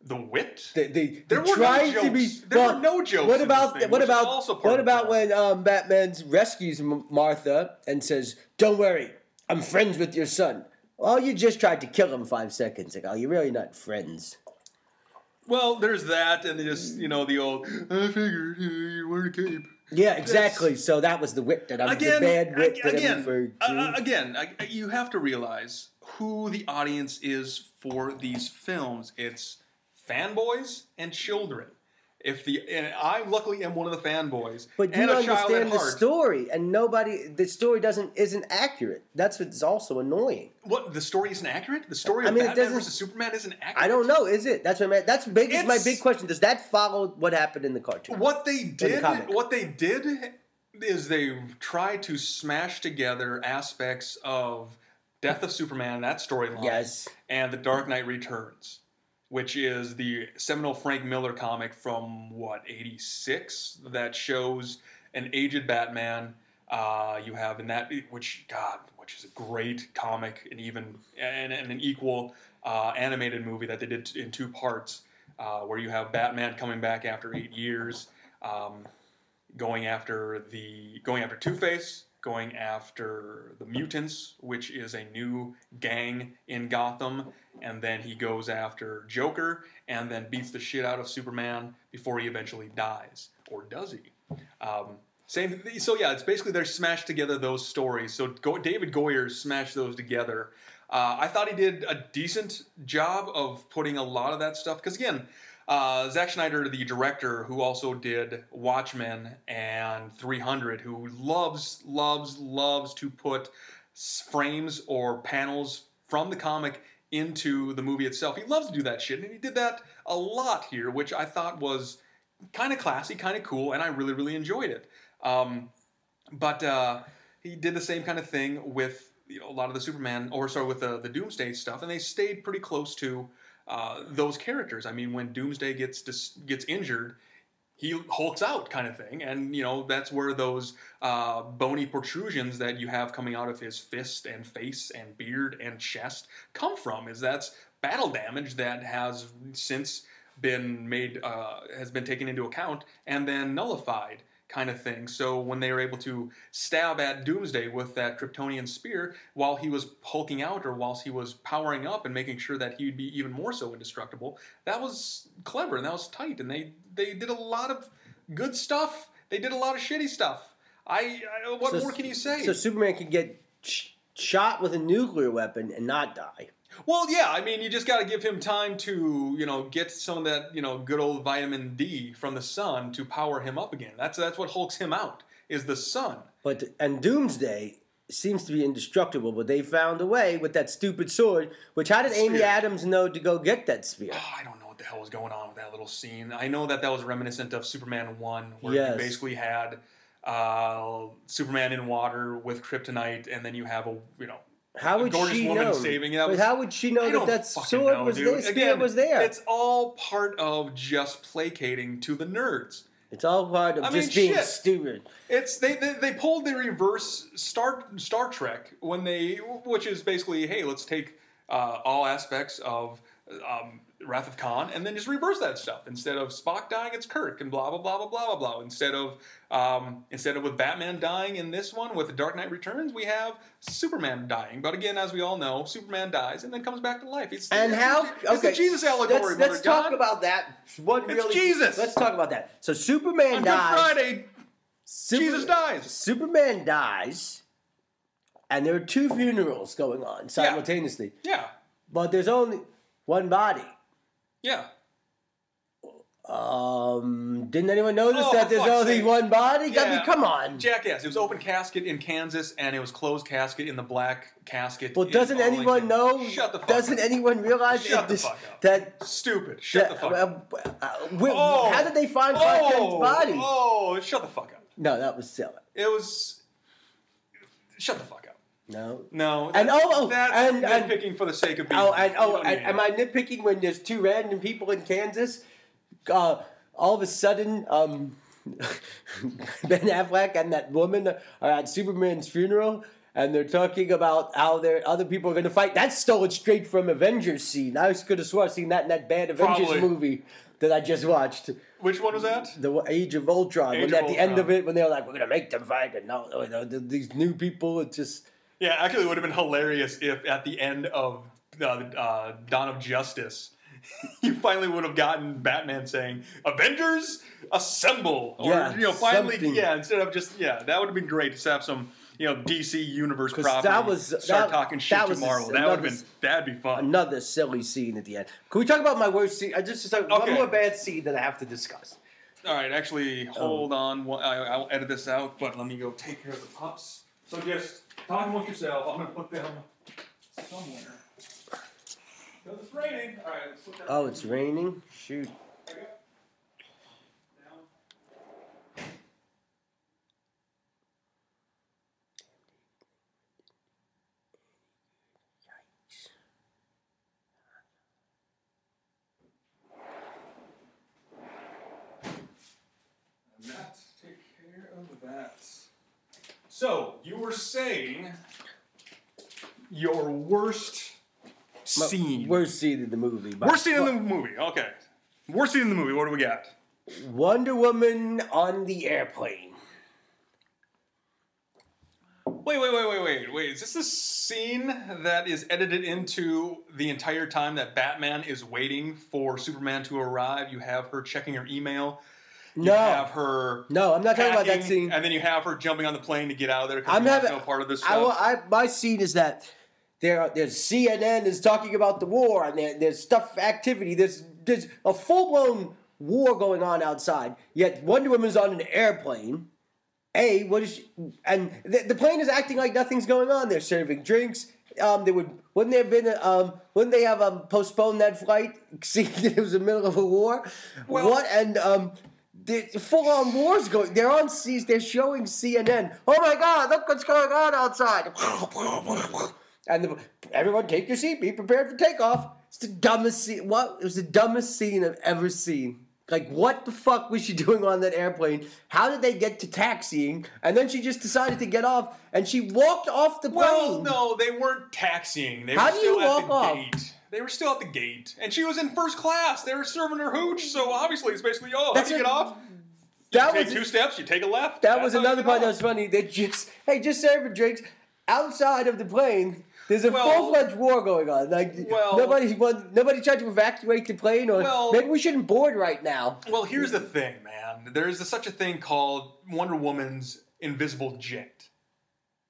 The wit. The, the, There the were no to be jokes. There were no jokes What about thing, what about what about when um, Batman rescues M- Martha and says, "Don't worry, I'm friends with your son." Well, you just tried to kill him five seconds ago. You're really not friends. Well, there's that, and just you know the old. I figured you wear a cape. Yeah, exactly. So that was the wit that I'm Again, the bad wit ag- that again, I'm uh, to. uh, again, I- you have to realize who the audience is for these films. It's fanboys and children. If the and I luckily am one of the fanboys But you and a child at understand the heart. story, and nobody. The story doesn't isn't accurate. That's what's also annoying. What the story isn't accurate? The story I of mean, it Batman doesn't- versus Superman isn't accurate. I don't know. Is it? That's what meant. That's big. Is my big question. Does that follow what happened in the cartoon? What they did, comic. what they did, is they tried to smash together aspects of Death of Superman, that storyline, Yes. and The Dark Knight Returns, which is the seminal Frank Miller comic from what '86 that shows an aged Batman. Uh, you have in that, which God, which is a great comic, and even and, and an equal uh, animated movie that they did in two parts, uh, where you have Batman coming back after eight years, um, going after the going after Two Face, going after the mutants, which is a new gang in Gotham, and then he goes after Joker, and then beats the shit out of Superman before he eventually dies, or does he? Um, same. So yeah, it's basically they're smashed together those stories. So Go, David Goyer smashed those together. Uh, I thought he did a decent job of putting a lot of that stuff because again, uh, Zack Snyder, the director, who also did Watchmen and 300, who loves, loves, loves to put frames or panels from the comic into the movie itself. He loves to do that shit, and he did that a lot here, which I thought was kind of classy, kind of cool, and I really, really enjoyed it. Um, but uh, he did the same kind of thing with you know, a lot of the Superman, or sorry, with the, the Doomsday stuff, and they stayed pretty close to uh, those characters. I mean, when Doomsday gets dis- gets injured, he hulks out kind of thing and you know that's where those uh, bony protrusions that you have coming out of his fist and face and beard and chest come from is that's battle damage that has since been made uh, has been taken into account and then nullified kind of thing. So when they were able to stab at Doomsday with that Kryptonian spear while he was hulking out or whilst he was powering up and making sure that he would be even more so indestructible, that was clever and that was tight. And they they did a lot of good stuff. They did a lot of shitty stuff. I, I what So- more can you say? So Superman can get sh- shot with a nuclear weapon and not die. Well, yeah, I mean, you just got to give him time to, you know, get some of that, you know, good old vitamin D from the sun to power him up again. That's that's what hulks him out is the sun. But and Doomsday seems to be indestructible, but they found a way with that stupid sword. Which how did Amy Spear. Adams know to go get that spear? Oh, I don't know what the hell was going on with that little scene. I know that that was reminiscent of Superman one, where Yes. you basically had uh, Superman in water with kryptonite, and then you have a, you know. How would gorgeous she woman know? saving that but was- how would she know that that sword know, was dude. there? Again, was there. It's all part of just placating to the nerds. It's all part of I mean, just being shit. stupid. It's they, they they pulled the reverse Star Star Trek when they which is basically hey let's take uh, all aspects of um, Wrath of Khan and then just reverse that stuff instead of Spock dying it's Kirk and blah blah blah blah blah blah blah instead of um, instead of with Batman dying in this one with the Dark Knight Returns we have Superman dying but again as we all know Superman dies and then comes back to life it's And it's, how? it's okay, the Jesus allegory Let's, let's talk God. about that. One It's really. Jesus. Let's talk about that. So Superman on Good dies. Friday Super- Jesus dies Superman dies, and there are two funerals going on simultaneously. yeah But there's only one body. Yeah Um, didn't anyone notice Oh, that there's only sake. one body? I mean, come on. Jackass. It was open casket in Kansas, and it was closed casket in the black casket. Well, doesn't anyone know? Shut the fuck Doesn't up. anyone realize Shut the this fuck up. that Stupid. Shut that, the fuck up. uh, uh, Oh. how did they find Oh, body? oh, shut the fuck up. No, that was silly. It was. Shut the fuck No. No. And- oh, oh, that's and- and- nitpicking for the sake of being. Oh, and, oh, and, am. I nitpicking when there's two random people in Kansas? Uh, all of a sudden, um, Ben Affleck and that woman are at Superman's funeral, and they're talking about how there other people are going to fight. That's stolen straight from Avengers scene. I could have swore I seen that in that bad Avengers Probably. movie that I just watched, Which one was that? the Age of Ultron. Age when of at the end of it, when they were like, "We're going to make them fight," and no, no, no, th- these new people, it just. Yeah, actually, it would have been hilarious if at the end of uh, uh, Dawn of Justice, you finally would have gotten Batman saying "Avengers assemble," or Yeah, you know, finally, something. yeah, instead of just yeah, that would have been great to have some you know DC universe property that was- start that- talking shit that to Marvel. a- That would have been that'd be fun. Another silly scene at the end. Can we talk about my worst scene? I just, just one Okay. more bad scene that I have to discuss. All right, actually, Oh. hold on. I, I'll edit this out, but let me go take care of the pups. So just talk amongst yourself. I'm gonna put them somewhere. Because it's raining. All right, let's. Oh, it's raining. Shoot. And that take care of that. So you were saying your worst scene. Worst scene in the movie. by worst scene in the movie. Okay. Worst scene in the movie. What do we got? Wonder Woman on the airplane. Wait, wait, wait, wait, wait, wait. Is this a scene that is edited into the entire time that Batman is waiting for Superman to arrive? You have her checking her email. You No. have her. No, I'm not talking about that scene. And then you have her jumping on the plane to get out of there I'm having no part of this I. I, my scene is that there, there's CNN is talking about the war and there, there's stuff activity. There's there's a full blown war going on outside. Yet Wonder Woman's on an airplane. A what is she, and the, the plane is acting like nothing's going on. They're serving drinks, Um, they would wouldn't there have been um wouldn't they have um postponed that flight? See, it was the middle of a war. Well- what and um. The full on wars going. They're on C. They're showing CNN. Oh my God! Look what's going on outside. And the, everyone, take your seat. Be prepared for takeoff. It's the dumbest scene. What? It was the dumbest scene I've ever seen. Like, what the fuck was she doing on that airplane? How did they get to taxiing? And then she just decided to get off, and she walked off the plane. Well, no, they weren't taxiing. They How were do still you at walk the off? gate. They were still at the gate, and she was in first class. They were serving her hooch, so obviously it's basically, oh, That's how do you get off? that Take was two steps, you take a left. that was another part that was funny. They just hey, just serving drinks outside of the plane. There's a Well- full fledged war going on. Like Well- nobody nobody tried to evacuate the plane, or Well- maybe we shouldn't board right now. Well, here's the thing, man. There is a, such a thing called Wonder Woman's invisible jet.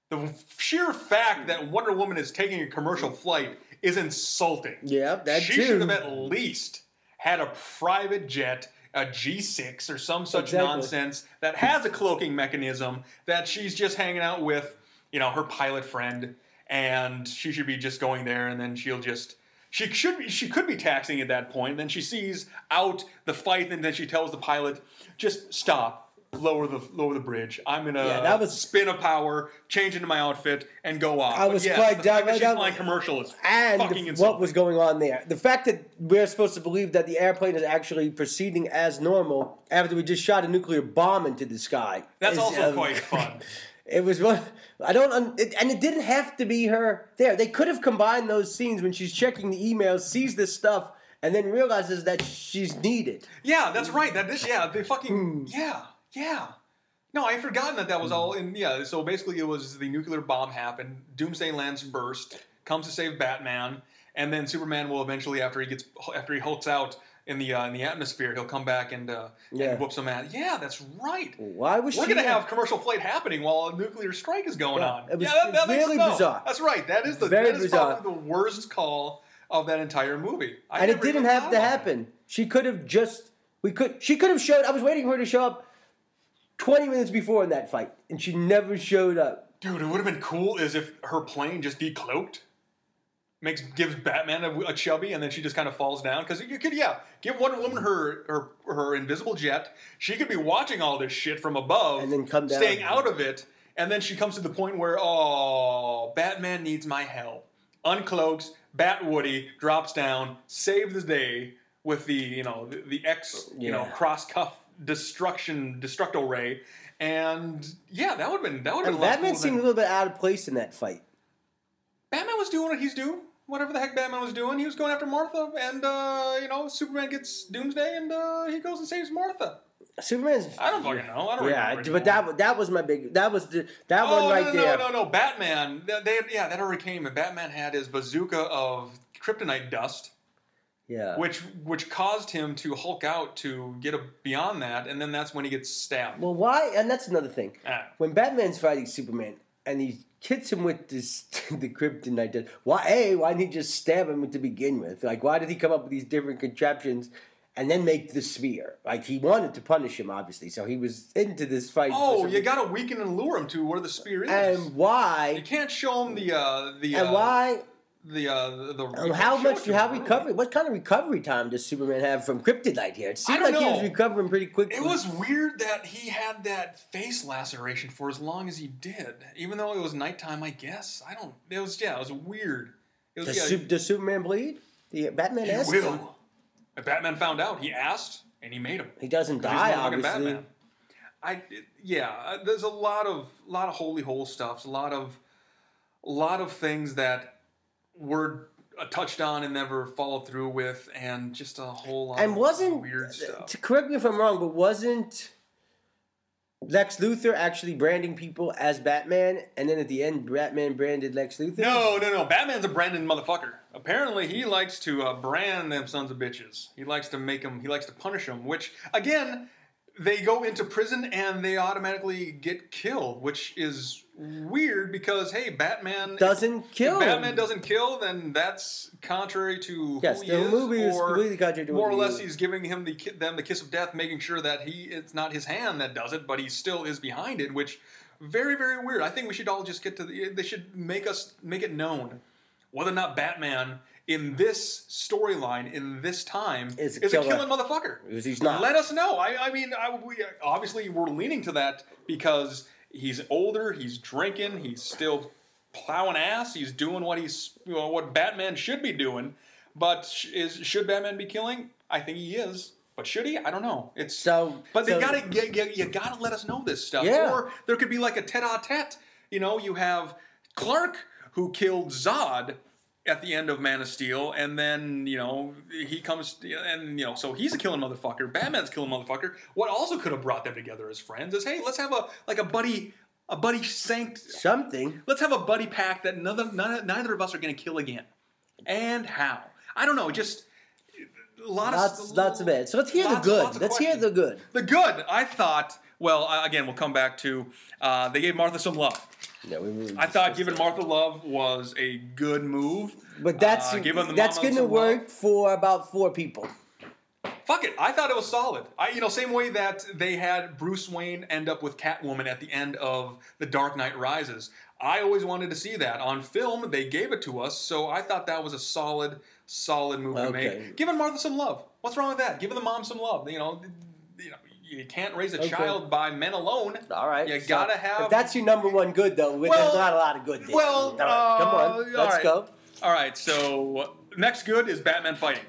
The sheer fact that Wonder Woman is taking a commercial flight is insulting. Yeah, that she too. should have at least had a private jet, a G6 or some such Exactly. nonsense that has a cloaking mechanism that she's just hanging out with, you know, her pilot friend, and she should be just going there, and then she'll just. She should be, she could be taxing at that point. Then she sees out the fight, and then she tells the pilot, "Just stop, lower the lower the bridge. I'm gonna Yeah, that was- spin of power, change into my outfit, and go off." I was yes, quite the down- fact that she's flying commercial is and fucking what was going on there. The fact that we're supposed to believe that the airplane is actually proceeding as normal after we just shot a nuclear bomb into the sky. That's is, also um, quite fun. It was one. I don't, it, and it didn't have to be her there. They could have combined those scenes when she's checking the emails, sees this stuff, and then realizes that she's needed. Yeah, that's right. That is yeah. They fucking yeah yeah. No, I had forgotten that that was all in yeah. So basically, it was the nuclear bomb happened. Doomsday lands first, comes to save Batman, and then Superman will eventually after he gets after he hulks out in the uh, in the atmosphere, he'll come back and uh, Yeah. and whoop some ass. Yeah, that's right. Why was We're gonna have commercial flight happening while a nuclear strike is going Yeah, on. it was yeah, that, that really no, bizarre. That's right. That is the Very that is bizarre. probably the worst call of that entire movie. I and it didn't have to happen. She could have just. We could. She could have showed. I was waiting for her to show up. Twenty minutes before in that fight, and she never showed up. Dude, it would have been cool is if her plane just decloaked, makes gives Batman a, a chubby, and then she just kind of falls down. Because you could, yeah, give Wonder Woman her, her her invisible jet. She could be watching all this shit from above, And then come down. staying out of it, and then she comes to the point where, oh, Batman needs my help. Uncloaks, Bat Woody drops down, save the day with the you know the, the X you know cross cuff destruction destructo ray. And yeah, that would have been that would have been Batman seemed a little bit out of place in that fight. Batman was doing what he's doing. Whatever the heck Batman was doing, he was going after Martha, and uh, you know, Superman gets Doomsday, and uh, he goes and saves Martha. Superman's. I don't fucking know. I don't Yeah, but that that was my big. That was the that oh, one right no, there. no, no, no, Batman. They, they- yeah, that already came. And Batman had his bazooka of kryptonite dust, Yeah. which which caused him to Hulk out to get a, beyond that, and then that's when he gets stabbed. Well, why? And that's another thing. Ah. When Batman's fighting Superman and he hits him with this the kryptonite, why? A, why didn't he just stab him to begin with? Like, why did he come up with these different contraptions and then make the spear? Like, he wanted to punish him, obviously, so he was into this fight. Oh, you got to weaken and lure him to where the spear is. And why? you can't show him the uh, the And uh, why? The uh, the, Um, how much? How him. recovery? What kind of recovery time does Superman have from kryptonite here? It seemed like he was recovering pretty quickly. It was weird that he had that face laceration for as long as he did, even though it was nighttime. I guess I don't. It was yeah. It was weird. It was Does, yeah. Does Superman bleed? The Batman he asked him. will. And Batman found out. He asked, and he made him. He doesn't die, obviously. Batman. I yeah. uh, There's a lot of lot of holy hole stuff. A lot of a lot of things that were uh, touched on and never followed through with, and just a whole lot And of wasn't weird stuff. to correct me if I'm wrong, but wasn't Lex Luthor actually branding people as Batman, and then at the end, Batman branded Lex Luthor? No, no, no. Batman's a Brandon motherfucker. Apparently, he likes to uh, brand them sons of bitches. He likes to make them. He likes to punish them. Which again, they go into prison and they automatically get killed, which is weird because hey, Batman doesn't kill. If. Batman doesn't kill, then that's contrary to Yes, who he the movie is or to more or less he's giving him the them the kiss of death, making sure that he it's not his hand that does it, but he still is behind it, which very very weird. I think we should all just get to the. They should make us make it known whether or not Batman in this storyline in this time Is is, a killing motherfucker. He's not. Let us know. I, I mean, I, we, obviously we're leaning to that because he's older, he's drinking, he's still plowing ass, he's doing what he's you know, what Batman should be doing. But is should Batman be killing? I think he is. But should he? I don't know. It's So, but they so- gotta you, you, you gotta let us know this stuff. Yeah. Or there could be like a tete-a-tete. You know, you have Clark who killed Zod at the end of Man of Steel, and then you know he comes and you know so he's a killing motherfucker. Batman's killing motherfucker. What also could have brought them together as friends is hey, let's have a like a buddy a buddy sanct. something. Let's have a buddy pack that neither none, neither of us are going to kill again. And how? I don't know. Just a lot of Lots, lots of it. So let's hear lots- the good. Let's hear the good. The good, I thought. Well, again, we'll come back to. Uh, they gave Martha some love. Yeah, we, I thought giving Martha love was a good move. But that's Uh, giving the that's going to work love. for about four people. Fuck it, I thought it was solid. I, you know, same way that they had Bruce Wayne end up with Catwoman at the end of The Dark Knight Rises. I always wanted to see that on film. They gave it to us, so I thought that was a solid, solid move to make. Giving Martha some love. What's wrong with that? Giving the mom some love. You know, you can't raise a Okay. child by men alone. All right. You so gotta have- If that's your number one good, though, Well- there's not a lot of good there. well, All right, come uh, on. all Let's right. go. All right, so next good is Batman fighting.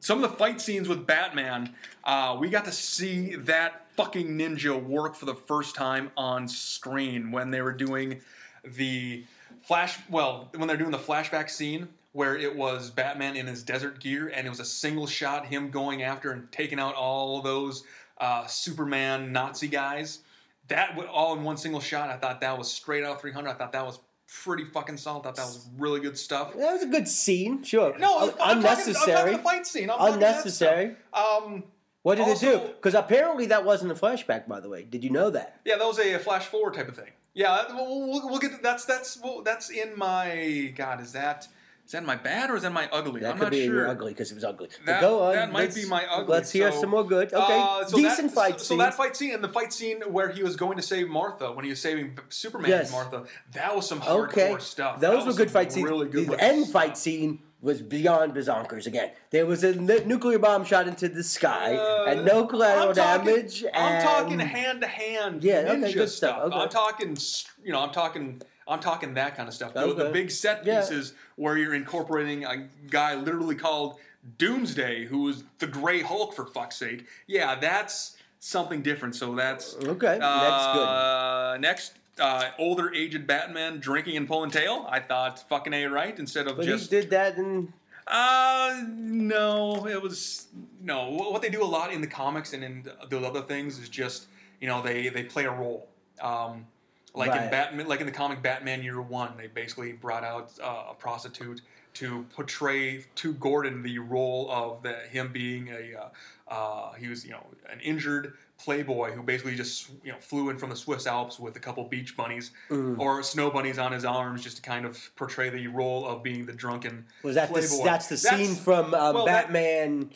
Some of the fight scenes with Batman, uh, we got to see that fucking ninja work for the first time on screen when they were doing the flash. Well, when they're doing the flashback scene where it was Batman in his desert gear and it was a single shot, him going after and taking out all those uh, Superman Nazi guys. That w- all in one single shot. I thought that was straight out 300. I thought that was pretty fucking solid. I thought that was really good stuff. That was a good scene, sure. No, I'm, unnecessary. Talking, I'm talking fight scene. I'm unnecessary. Um, What did Also- it do? Because apparently that wasn't a flashback, by the way. Did you know that? yeah, that was a flash forward type of thing. Yeah, we'll, we'll, we'll get to, that's that's well, that's in my God. Is that is that my bad or is that my ugly? That I'm could not be sure. your ugly because it was ugly. That- go on. that might be my ugly, Let's hear so- some more good. Okay, Uh, so decent that, fight so, scene. So that fight scene and the fight scene where he was going to save Martha when he was saving Superman Yes. and Martha, that was some hardcore okay, stuff. those were good fight scenes. Really good the end stuff. fight scene was beyond bazonkers again. There was a nuclear bomb shot into the sky Uh, and no collateral I'm talking- damage. I'm talking hand to hand. Yeah, okay, good stuff, okay. I'm talking, you know, I'm talking, I'm talking that kind of stuff. The, the big set Yeah. pieces where you're incorporating a guy literally called Doomsday, who was the Gray Hulk for fuck's sake. Yeah, that's something different. So that's Okay, that's good. uh, Next, uh, older aged Batman drinking and pulling tail. I thought fucking a right instead of But just he did that in uh, no, it was no. What they do a lot in the comics and in those other things is just you know they they play a role. Um, like in Batman, like in the comic Batman Year One, they basically brought out uh, a prostitute to portray to Gordon the role of the, him being a uh, uh, he was you know an injured playboy who basically just you know flew in from the Swiss Alps with a couple beach bunnies Mm. or snow bunnies on his arms just to kind of portray the role of being the drunken was that the, that's the That's- scene from um, well, that- Batman.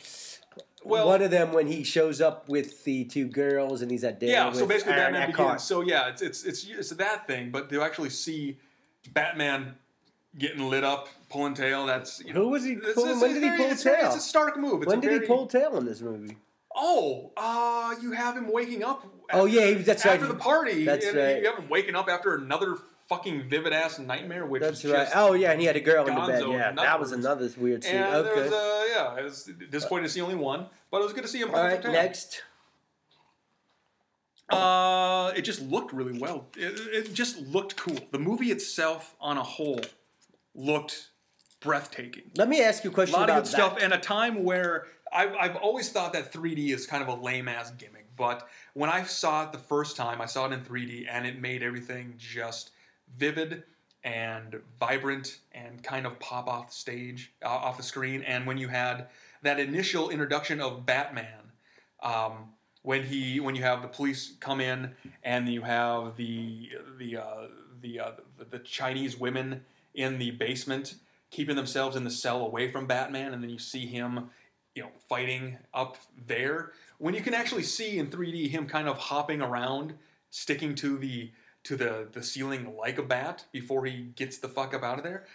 Well- one of them when he shows up with the two girls and he's at dinner Yeah, so basically Aaron Batman Eckhart. begins. So yeah, it's it's it's it's that thing, but to actually see Batman getting lit up, pulling tail. That's you know, Who was he it's- pulling- it's- when it's did he pull very- tail? It's a stark move. It's when did very, he pull tail in this movie? Oh, uh, you have him waking up. Oh, yeah, he- that's after right. After the party. That's right. You have him waking up after another fucking vivid ass nightmare, which That's right. Oh yeah, and he had a girl in the bed. Yeah, that was another weird scene. And there okay. was a yeah. It was disappointing to see only one, but it was good to see him. All pull next. Uh, it just looked really well. It, it just looked cool. The movie itself, on a whole, looked breathtaking. Let me ask you a question. A lot of good stuff, and a time where I've, I've always thought that 3D is kind of a lame ass gimmick. But when I saw it the first time, I saw it in 3D, and it made everything just vivid and vibrant and kind of pop off stage, uh, off the screen. And when you had that initial introduction of Batman, um, when he when you have the police come in and you have the the uh, the, uh, the the Chinese women in the basement keeping themselves in the cell away from Batman, and then you see him, you know, fighting up there. When you can actually see in 3D him kind of hopping around, sticking to the to the the ceiling like a bat before he gets the fuck up out of there.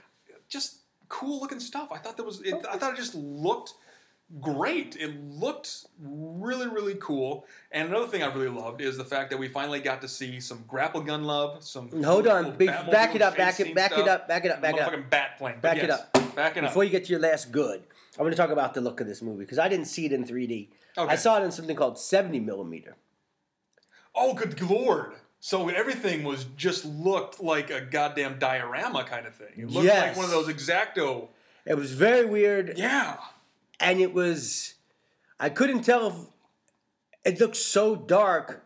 just cool looking stuff. I thought that was. It, I thought it just looked great. It looked really, really cool. And another thing I really loved is the fact that we finally got to see some grapple gun love. Some Hold on, cool big, Batmobile back it up, back it, back it up, back it up, back it up. Motherfucking bat plane. Back it up. Back it up. Before you get to your last good, I want to talk about the look of this movie because I didn't see it in 3D. Okay. I saw it in something called 70 millimeter. Oh, good lord! So everything was just looked like a goddamn diorama kind of thing. It looked like one of those exacto. It was very weird, Yeah. and it was. I couldn't tell if it looked so dark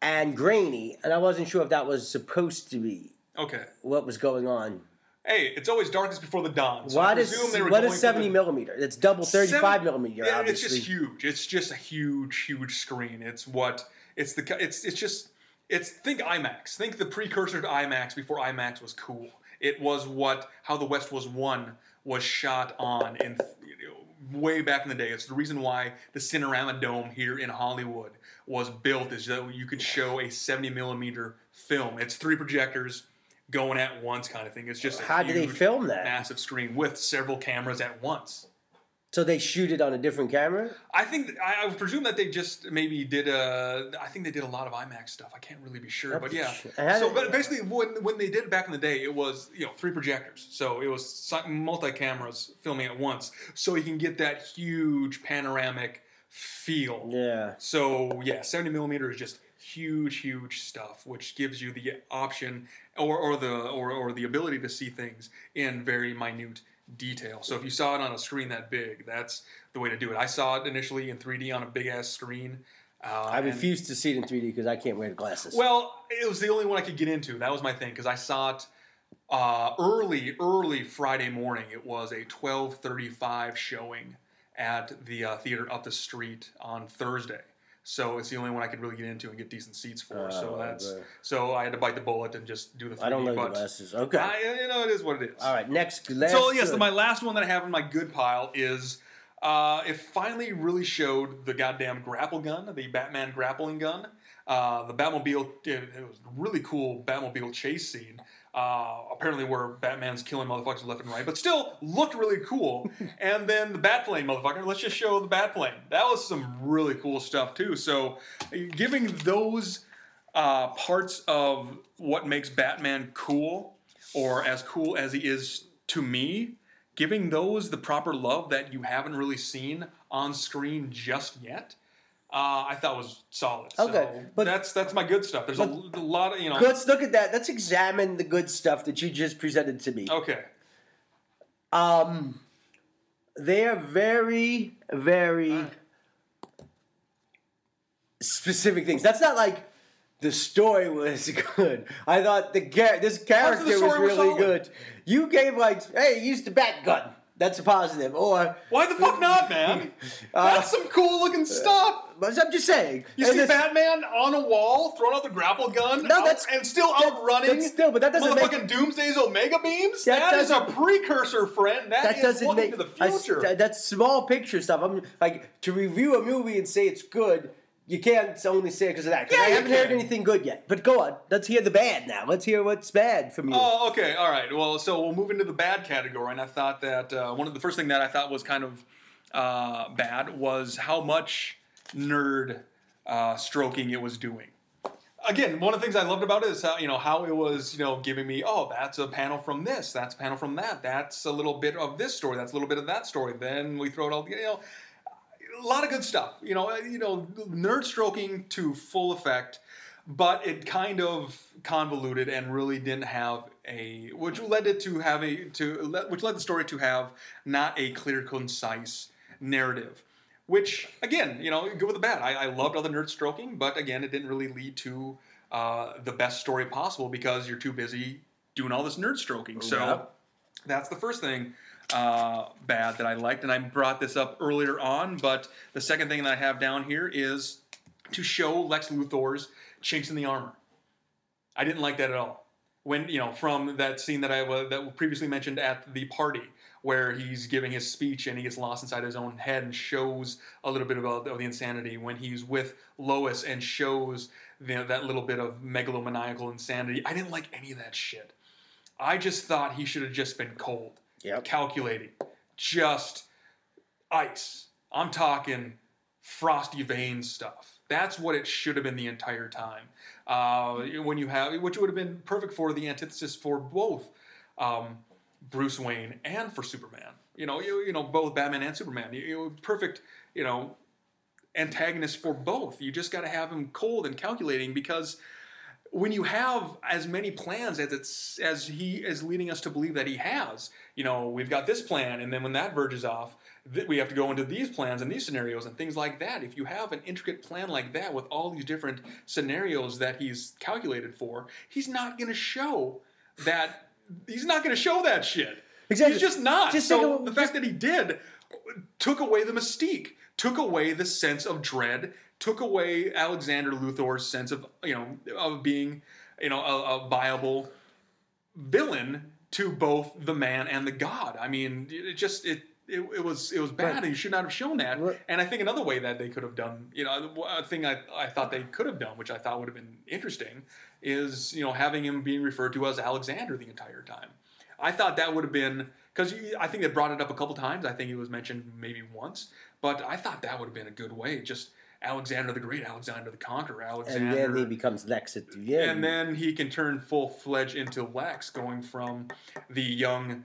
and grainy, and I wasn't sure if that was supposed to be Okay. what was going on. Hey, it's always darkest before the dawn. So I What is they were what is 70 the- millimeter? It's double 35 Seven- millimeter. Yeah, obviously. it's just huge. It's just a huge, huge screen. It's what it's the it's it's just it's think IMAX. Think the precursor to IMAX before IMAX was cool. It was what how the West was won was shot on in you know, way back in the day. It's the reason why the Cinerama Dome here in Hollywood was built is that you could show a 70 millimeter film. It's three projectors going at once kind of thing. It's just a How do they film that? massive screen with several cameras at once. So they shoot it on a different camera. I think I, I would presume that they just maybe did a. I think they did a lot of IMAX stuff. I can't really be sure, but yeah. Had So, but basically, when when they did it back in the day, it was you know three projectors, so it was multi cameras filming at once, so you can get that huge panoramic feel. Yeah. So yeah, 70 millimeter is just huge, huge stuff, which gives you the option or, or the or, or the ability to see things in very minute detail. So if you saw it on a screen that big, that's the way to do it. I saw it initially in 3D on a big ass screen. Uh, I refused to see it in 3D because I can't wear the glasses. well, it was the only one I could get into. That was my thing because I saw it uh, early, early Friday morning. It was a 12:35 showing at the uh, theater up the street on Thursday. So it's the only one I could really get into and get decent seats for. so Oh, that's so I had to bite the bullet and just do the 3D. I don't like but glasses. Okay. I, you know, it is what it is. All right. Next. Last So yes, good. my last one that I have in my good pile is uh, it finally really showed the goddamn grapple gun, the Batman grappling gun. Uh, the Batmobile, it, it was a really cool Batmobile chase scene. Uh, apparently, where Batman's killing motherfuckers left and right, but still looked really cool. and then the Batplane, motherfucker. Let's just show the Batplane. That was some really cool stuff too. So, giving those uh, parts of what makes Batman cool, or as cool as he is to me, giving those the proper love that you haven't really seen on screen just yet, uh, I thought was solid. Okay, so but- that's that's my good stuff. There's a, a lot of you know. Let's look at that. Let's examine the good stuff that you just presented to me. Okay, Um, they are very, very specific things. That's not like the story was good. I thought the char- this character was was really solid. good. You gave like, hey, he used the bat gun. That's a positive. Or why the fuck not, man? Uh, that's some cool looking stuff. but I'm just saying. You see this- Batman on a wall throwing out the grapple gun, No, out- that's- and still that- outrunning. that's still- but that doesn't make- Doomsday's Omega beams. That that is a precursor, friend. that that is doesn't looking make to the future. that- that's small picture stuff. I'm like to review a movie and say it's good. You can't only say it because of that. 'cause Yeah, I haven't heard anything good yet. But go on. Let's hear the bad now. Let's hear what's bad from you. Oh, okay, all right. Well, so we'll move into the bad category, and I thought that uh, one of the first thing that I thought was kind of uh, bad was how much nerd uh, stroking it was doing. Again, one of the things I loved about it is how you know how it was you know giving me oh that's a panel from this, that's a panel from that, that's a little bit of this story, that's a little bit of that story. Then we throw it all together. You know, a lot of good stuff. You know, you know, nerd stroking to full effect, but it kind of convoluted and really didn't have a, which led it to have a to which led the story to have not a clear, concise narrative. Which again, you know, good with the bad. I, I loved all the nerd stroking, but again, it didn't really lead to uh, the best story possible because you're too busy doing all this nerd stroking. So. Yep. That's the first thing uh, bad that I liked, and I brought this up earlier on. But the second thing that I have down here is to show Lex Luthor's chinks in the armor. I didn't like that at all. When you know from that scene that I was that previously mentioned at the party where he's giving his speech and he gets lost inside his own head and shows a little bit of the insanity when he's with Lois and shows the, that little bit of megalomaniacal insanity. I didn't like any of that shit. I just thought he should have just been cold. Yep. calculating, just ice. I'm talking frosty vein stuff. That's what it should have been the entire time. Uh, when you have, which would have been perfect for the antithesis for both um, Bruce Wayne and for Superman. You know, you, you know both Batman and Superman. You, you perfect. You know, antagonist for both. You just got to have him cold and calculating because when you have as many plans as it's as he is leading us to believe that he has, you know, we've got this plan, and then when that verges off, th- we have to go into these plans and these scenarios and things like that. If you have an intricate plan like that with all these different scenarios that he's calculated for, he's not going to show that. He's not going to show that shit. Exactly. He's just not. Just so the fact that he did took away the mystique, took away the sense of dread, took away Alexander Luthor's sense of you know of being you know a, a viable villain to both the man and the god. I mean, it just it. It, it was it was bad. Right. and You should not have shown that. Right. And I think another way that they could have done, you know, a thing I, I thought they could have done, which I thought would have been interesting, is you know having him being referred to as Alexander the entire time. I thought that would have been because I think they brought it up a couple times. I think it was mentioned maybe once, but I thought that would have been a good way. Just Alexander the Great, Alexander the Conqueror, Alexander, And then he becomes Lex at the end. and then he can turn full fledged into Lex, going from the young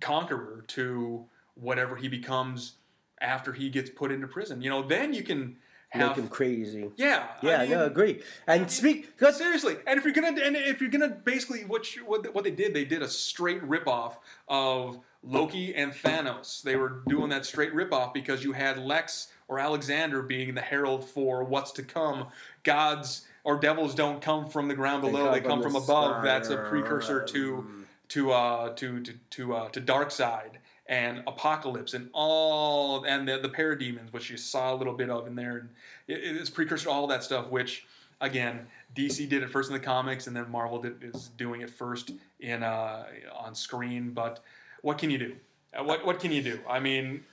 conqueror to whatever he becomes after he gets put into prison. You know, then you can make him crazy. yeah, Yeah, I mean, no, agree. And speak, seriously, and if you're gonna and if you're gonna basically what you, what what they did, they did a straight ripoff of Loki and Thanos. They were doing that straight ripoff because you had Lex or Alexander being the herald for what's to come. Gods or devils don't come from the ground below; come they come from from above. That's a precursor to to uh, to to to uh, to Darkseid and Apokolips and all and the the parademons, which you saw a little bit of in there. And it, it's precursor to all that stuff, which again DC did it first in the comics, and then Marvel did, is doing it first in uh, on screen. But what can you do? Uh, What what can you do? I mean,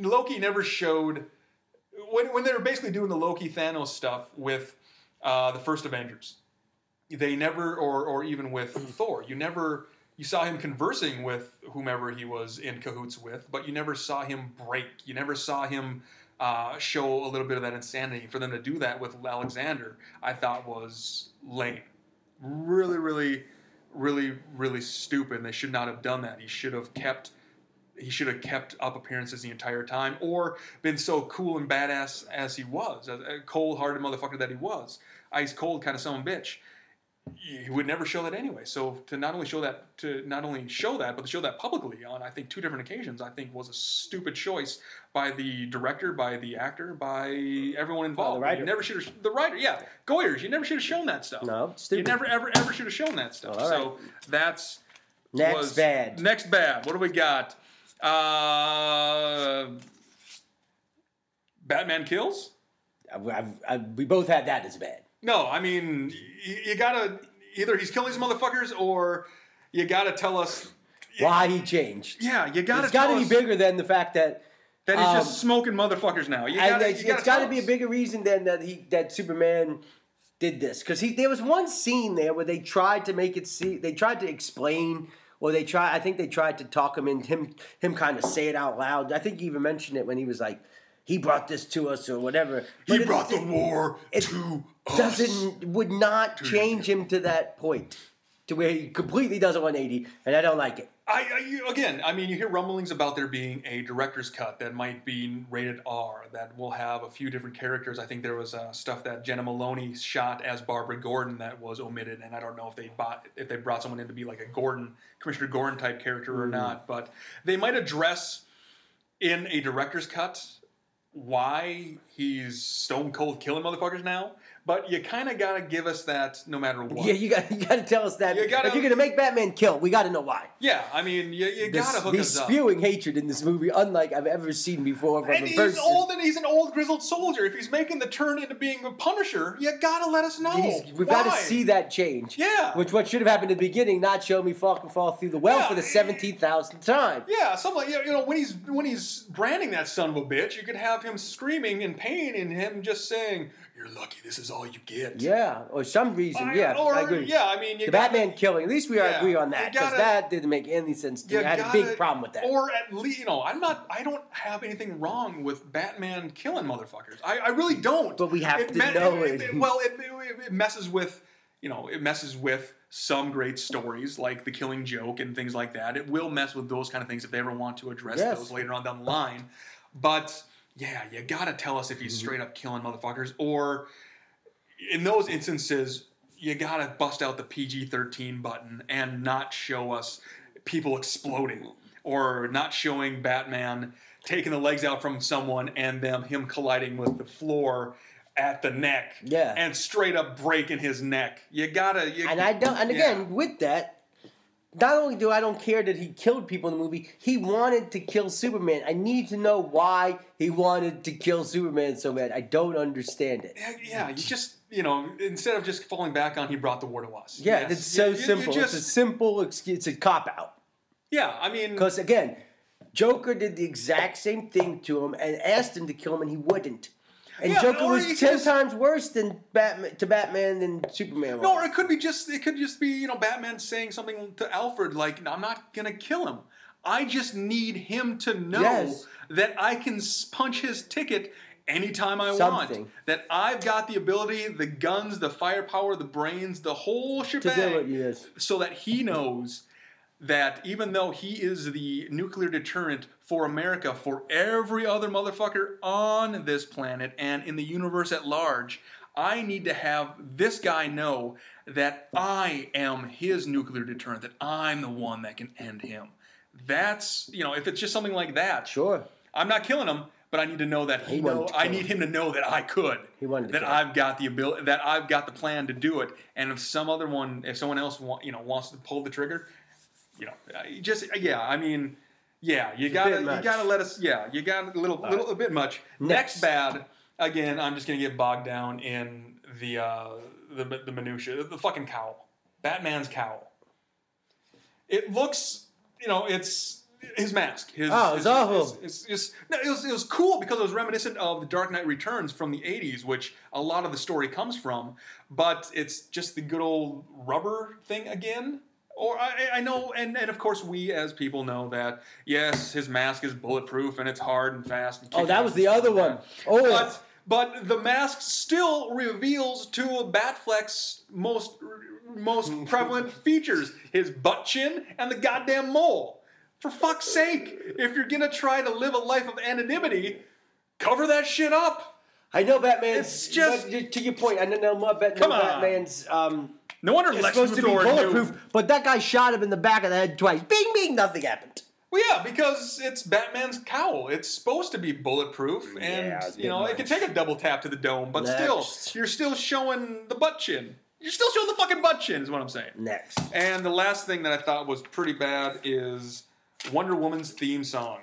Loki never showed when when they were basically doing the Loki Thanos stuff with uh, the first Avengers. They never, or or even with Thor, you never you saw him conversing with whomever he was in cahoots with, but you never saw him break. You never saw him uh, show a little bit of that insanity. For them to do that with Alexander, I thought was lame. Really, really, really, really stupid. They should not have done that. He should have kept. He should have kept up appearances the entire time, or been so cool and badass as he was, a a cold-hearted motherfucker that he was, ice cold kind of son of a bitch he would never show that anyway. So to not only show that to not only show that, but to show that publicly on I think two different occasions, I think was a stupid choice by the director, by the actor, by everyone involved. The writer. You never should have the writer, yeah, Goyers. You never should have shown that stuff. No, you never ever ever should have shown that stuff. All So that's Next bad. Next bad. What do we got? Uh, Batman kills. I've, I, I, we both had that as bad. No, I mean, you, you gotta either he's killing these motherfuckers or you gotta tell us. Why he changed. Yeah, you gotta. It's got to tell be bigger than the fact that. that he's um, just smoking motherfuckers now. You gotta, it's, you gotta it's got to tell be a bigger reason than that he that Superman did this because he there was one scene there where they tried to make it see they tried to explain or they try I think they tried to talk him in him him kind of say it out loud. I think he even mentioned it when he was like he brought this to us or whatever. He But it- brought the war it to us. doesn't would not change him to that point to where he completely does a 180 and I don't like it. I, I again, I mean, you hear rumblings about there being a director's cut that might be rated R that will have a few different characters. I think there was uh, stuff that Jena Malone shot as Barbara Gordon that was omitted, and I don't know if they bought if they brought someone in to be like a Gordon, Commissioner Gordon type character or not. But they might address in a director's cut why he's stone cold killing motherfuckers now. But you kind of gotta give us that no matter what. Yeah, you got you got to tell us that You gotta- if you're gonna make Batman kill, we got to know why. Yeah, I mean, you, you gotta hook he's us up. spewing hatred in this movie, unlike I've ever seen before from And a he's person. old and he's an old grizzled soldier. If he's making the turn into being a Punisher, you gotta let us know. He's- we've got to see that change. Yeah. Which what should have happened at the beginning, not show me fucking fall through the well Yeah. for the seventeen thousandth time. Yeah, something like you know when he's when he's branding that son of a bitch, you could have him screaming in pain and him just saying, you're lucky. This is all you get. Yeah, or some reason. I- yeah, or I agree. yeah, I mean, you the gotta- Batman killing. At least we Yeah, agree on that because that didn't make any sense to You me. I had a big problem with that. Or at least, you know, I'm not. I don't have anything wrong with Batman killing motherfuckers. I, I really don't. But we have It to me- know it. it. well, it, it, it messes with, you know, it messes with some great stories like The Killing Joke and things like that. It will mess with those kind of things if they ever want to address Yes. those later on down the line. But yeah, you gotta tell us if he's Mm-hmm. straight up killing motherfuckers, or in those instances, you gotta bust out the PG 13 button and not show us people exploding or not showing Batman taking the legs out from someone and them him colliding with the floor at the neck Yeah. and straight up breaking his neck. You gotta. You, And I don't. And Yeah. again, with that, not only do I don't care that he killed people in the movie, he wanted to kill Superman. I need to know why he wanted to kill Superman so bad. I don't understand it. Yeah, you just you know instead of just falling back on he brought the war to us. Yeah, Yes. it's so You- you- you simple. just- it's a simple excuse. It's a cop out. yeah, I mean, Because again, Joker did the exact same thing to him and asked him to kill him, and he wouldn't. And Yeah, Joker was ten just- times worse than Batman to Batman than Superman was. No, or it could be just it could just be you know Batman saying something to Alfred like I'm not gonna kill him. I just need him to know Yes. that I can punch his ticket anytime I Something. want. That I've got the ability, the guns, the firepower, the brains, the whole to shebang, yes. so that he knows that even though he is the nuclear deterrent for America, for every other motherfucker on this planet and in the universe at large, I need to have this guy know that I am his nuclear deterrent, that I'm the one that can end him. That's, you know, if it's just something like that, Sure. I'm not killing him, but I need to know that he, He know, I need him. to know that I could. He wanted to that. I've got the ability, that I've got the plan to do it. And if some other one, if someone else, wa- you know, wants to pull the trigger, you know, just yeah. I mean, yeah, you gotta you much. gotta let us. Yeah, you got a little little a bit much. Next, Next. bad. Again, I'm just gonna get bogged down in the uh, the the minutia. The fucking cowl, Batman's cowl. It looks, you know, it's his mask. His, Oh, it's his, awful. It's, it's, no, it was it was cool because it was reminiscent of the Dark Knight Returns from the '80s, which a lot of the story comes from. But it's just the good old rubber thing again. Or I, I know, and, and of course we as people know that yes, his mask is bulletproof and it's hard and fast. And Oh, that was the other like one. that. Oh. but but the mask still reveals two of Batfleck's most most prevalent features: his butt chin and the goddamn mole. For fuck's sake, if you're gonna try to live a life of anonymity, cover that shit up. I know Batman's. It's just- but to your point. I know, know more Come on. Batman's. Um, No wonder it's Lex supposed to be Luthor knew- bulletproof, but that guy shot him in the back of the head twice. Bing, bing, nothing happened. Well, yeah, because it's Batman's cowl. It's supposed to be bulletproof, and Yeah, you bit know it can take a double tap to the dome, but Next. still, you're still showing the butt chin. You're still showing the fucking butt chin, is what I'm saying. Next. And the last thing that I thought was pretty bad is Wonder Woman's theme song.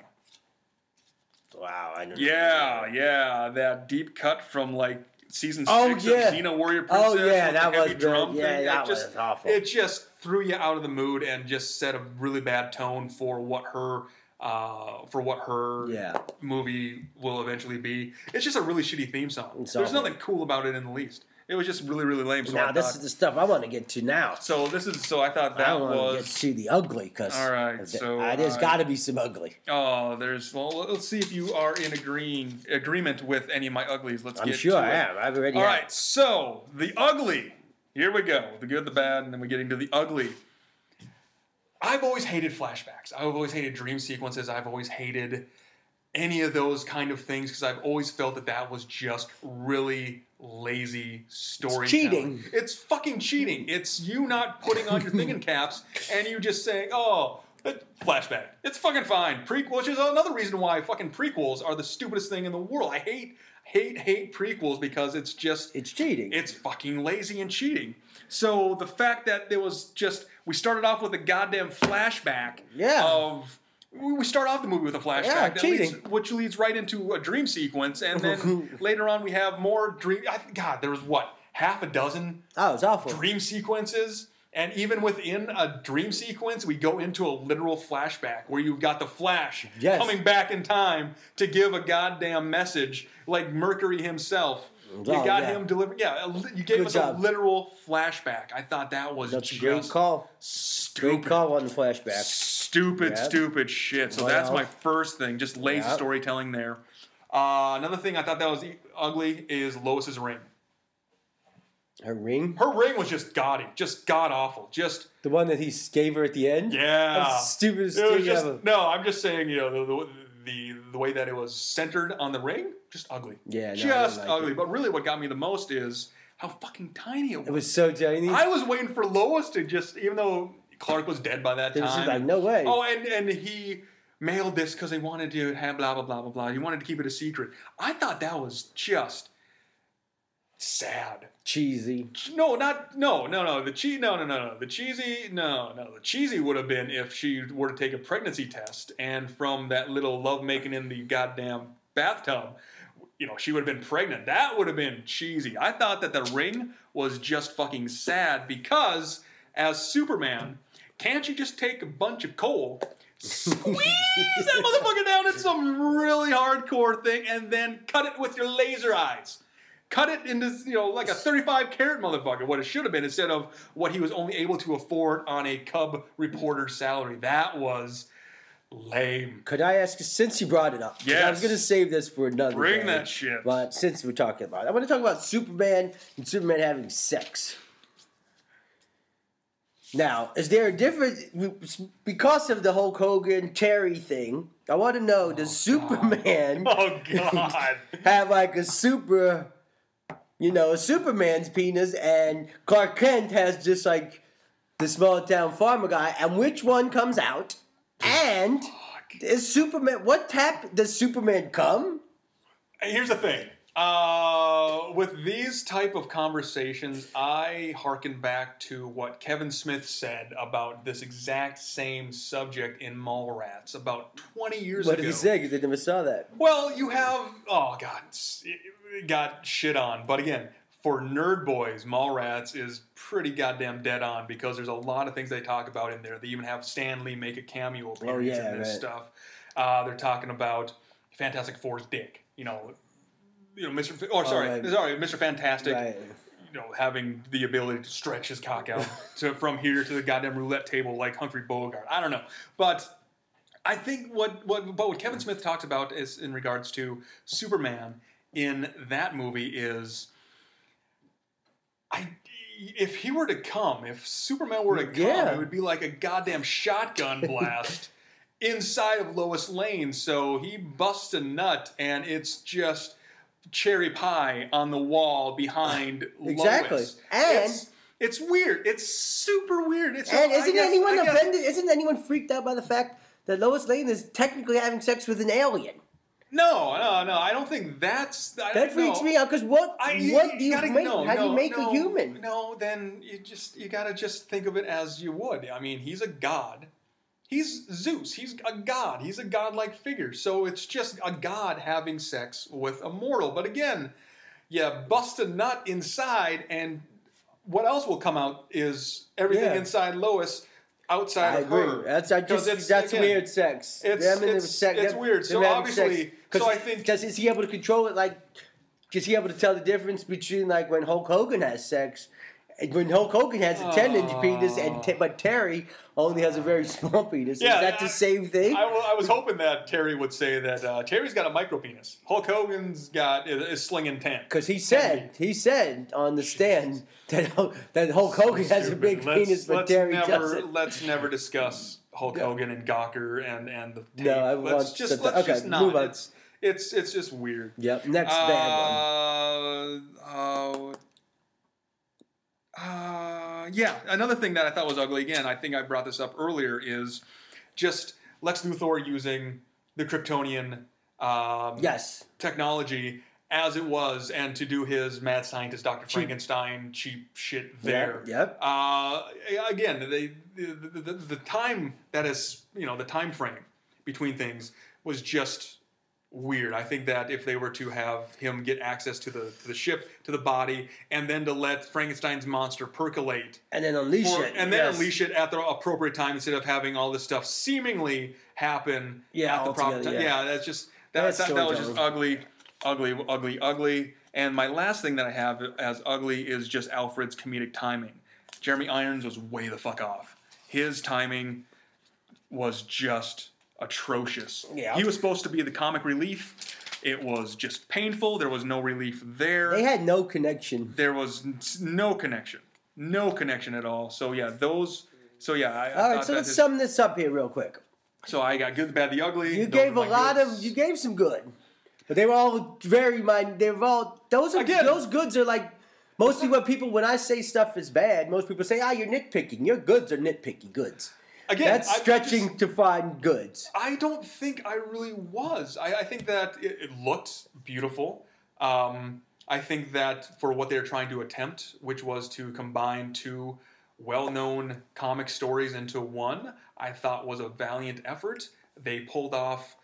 Wow, I know. Yeah, yeah, that deep cut from like season Oh, six yeah. of Xena Warrior Princess. Oh, yeah, that was drum. Yeah, thing. that it just, was awful. It just threw you out of the mood and just set a really bad tone for what her uh, for what her Yeah. movie will eventually be. It's just a really shitty theme song. It's There's awful. nothing cool about it in the least. It was just really, really lame. So now I this thought, is the stuff I want to get to now. so this is so I thought that want to get was to the ugly because All right, so, there's uh, got to be some ugly. oh there's well let's see if you are in agreeing agreement with any of my uglies. Let's I'm get sure I it. am. I've already. All had right, so the ugly. Here we go. The good, the bad, and then we get into the ugly. I've always hated flashbacks. I've always hated dream sequences. I've always hated any of those kind of things because I've always felt that that was just really lazy storytelling. cheating. It's fucking cheating. It's you not putting on your thinking caps and you just saying, "Oh, uh, flashback." It's fucking fine. Prequel, which is another reason why fucking prequels are the stupidest thing in the world. I hate, hate, hate prequels because it's just It's cheating. it's fucking lazy and cheating. So the fact that there was just we started off with a goddamn flashback Yeah. of we we start off the movie with a flashback Yeah, leads, which leads right into a dream sequence, and then later on we have more dream. I, God, there was what half a dozen oh, it's awful. dream sequences. And even within a dream sequence, we go into a literal flashback where you've got the Flash Yes. coming back in time to give a goddamn message, like Mercury himself. You Oh, got yeah. him delivering. Yeah, you gave Good us job. a literal flashback. I thought that was That's a just great call. stupid. Great call on the flashback. Stupid, Yep. stupid shit. So that's my first thing. Just lazy Yep. storytelling there. Uh, another thing I thought that was ugly is Lois's ring. Her ring, Her ring was just gaudy, just god awful. Just the one that he gave her at the end. yeah. Stupidest thing just, ever. no, I'm just saying, you know, the, the the the way that it was centered on the ring, just ugly. Yeah, no, just like ugly. it. But really, what got me the most is how fucking tiny it was. It was so tiny. I was waiting for Lois to just, even though Clark was dead by that time. like no way. Oh, and and he mailed this because he wanted to have blah blah blah blah blah. He wanted to keep it a secret. I thought that was just sad. Cheesy. No, not no no no the cheese no no no no the cheesy no no the cheesy would have been if she were to take a pregnancy test and from that little lovemaking in the goddamn bathtub, you know she would have been pregnant. That would have been cheesy. I thought that the ring was just fucking sad because as Superman, can't you just take a bunch of coal? Squeeze that motherfucker down in some really hardcore thing and then cut it with your laser eyes cut it into you know like a 35 carat motherfucker what it should have been instead of what he was only able to afford on a cub reporter salary. That was lame. Could I ask, since you brought it up yeah I was going to save this for another bring day, that shit. But since we're talking about it, I want to talk about Superman and Superman having sex. Now, is there a difference because of the Hulk Hogan Terry thing? I want to know: Does Superman oh god. Oh, have like a super, you know, Superman's penis, and Clark Kent has just like the small town farmer guy, and which one comes out? And is Superman what tap does Superman come? here's the thing uh, with these type of conversations i hearken back to what kevin smith said about this exact same subject in mallrats about 20 years What ago What did he say? Because I never saw that. Well, you have oh god, it- it got shit on. But again, for nerd boys, Mallrats is pretty goddamn dead on because there's a lot of things they talk about in there. They even have Stan Lee make a cameo appearance Oh, yeah, in this right. stuff. Uh, they're talking about Fantastic Four's dick. You know, you know, Mr. F- or sorry, Oh, right. sorry, Mr. Fantastic. Right. You know, having the ability to stretch his cock out to from here to the goddamn roulette table like Humphrey Bogart. I don't know, but I think what what but what Kevin Smith talks about is in regards to Superman in that movie is I if he were to come, if Superman were to come, Yeah. it would be like a goddamn shotgun blast inside of Lois Lane. So he busts a nut and it's just cherry pie on the wall behind Exactly. Lois. And- it's, it's weird. It's super weird. It's And I isn't guess- anyone offended? Isn't anyone freaked out by the fact that Lois Lane is technically having sex with an alien? No, no, no. I don't think that's. I, That freaks no. me out. Because what? I, what do you gotta- make? no, how do no, you make a human? No, then you just you gotta just think of it as you would. I mean, he's a god. He's Zeus. He's a god. He's a godlike figure. So it's just a god having sex with a mortal. But again, you bust a nut inside, and what else will come out is everything Yeah. inside Lois, outside I of agree. her. That's I just it's- that's again, weird sex. it's- Them and it's- sex- it's them- weird. So obviously- so I think- 'cause is he able to control it? Like, is he able to tell the difference between like when Hulk Hogan has sex? When Hulk Hogan has a ten-inch penis, and te- but Terry only has a very small penis. Yeah, is that the I- same thing? I, I was hoping that Terry would say that uh, Terry's got a micro penis. Hulk Hogan's got is, is slinging ten. Because he said he said on the stand that Hulk- that Hulk Hogan has a big Let's- penis, but Terry never, doesn't. Let's never discuss Hulk Hogan and Gawker and and the tape. No, I let's just let's okay, just not. move on. It's it's it's just weird. Yep. Next bad one. Uh, uh, yeah, another thing that I thought was ugly again, I think I brought this up earlier, is just Lex Luthor using the Kryptonian um, Yes. technology as it was, and to do his mad scientist Dr. Frankenstein cheap shit there. Yep. yep. Uh, again, they, the, the, the, the time that is, you know, the time frame between things was just weird. I think that if they were to have him get access to the to the ship, to the body, and then to let Frankenstein's monster percolate, And then unleash for- it. and then yes. unleash it at the appropriate time instead of having all this stuff seemingly happen Yeah, at the proper time. yeah. Yeah, that's just that, That's that, that was just ugly, ugly, ugly, ugly. And my last thing that I have as ugly is just Alfred's comedic timing. Jeremy Irons was way the fuck off. His timing was just atrocious. Yeah. He was supposed to be the comic relief. It was just painful. There was no relief there. They had no connection. there was no connection. No connection at all. So yeah, those. So yeah, I, I All right, so let's his- sum this up here real quick. so I got good, the bad, the ugly. You gave a lot goods. of, you gave some good, but they were all very mind. They were all those are Again- those goods are like mostly what people when I say stuff is bad. Most people say, ah, you're nitpicking. Your goods are nitpicky goods. Again, That's stretching just- to find goods. I don't think I really was. I, I think that it, it looked beautiful. Um, I think that for what they're trying to attempt, which was to combine two well-known comic stories into one, I thought was a valiant effort. They pulled off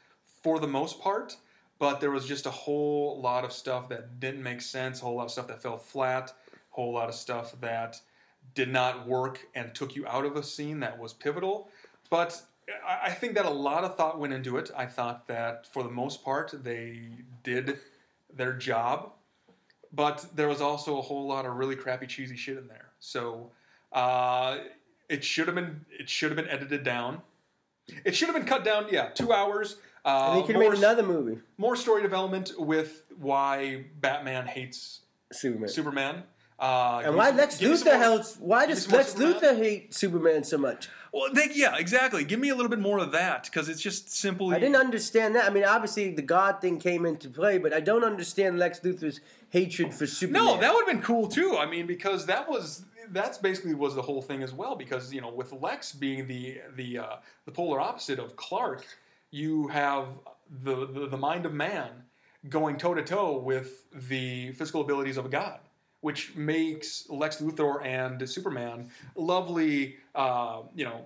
for the most part, but there was just a whole lot of stuff that didn't make sense, a whole lot of stuff that fell flat, a whole lot of stuff that did not work and took you out of a scene that was pivotal. But I think that a lot of thought went into it. I thought that for the most part they did their job, but there was also a whole lot of really crappy, cheesy shit in there. So uh, it should have been it should have been edited down. It should have been cut down. Yeah, two hours. Uh, And they could have made another movie, more story development with why Batman hates Superman. Superman. Uh, and why Lex give me some Luthor helps? Why does Lex Luthor hate Superman so much? Well, they, yeah, exactly. Give me a little bit more of that because it's just simply. I didn't understand that. I mean, obviously the God thing came into play, but I don't understand Lex Luthor's hatred for Superman. No, that would have been cool too. I mean, because that was that's basically was the whole thing as well. Because you know, with Lex being the the uh, the polar opposite of Clark, you have the, the the mind of man going toe to toe with the physical abilities of a god, which makes Lex Luthor and Superman lovely, uh, you know,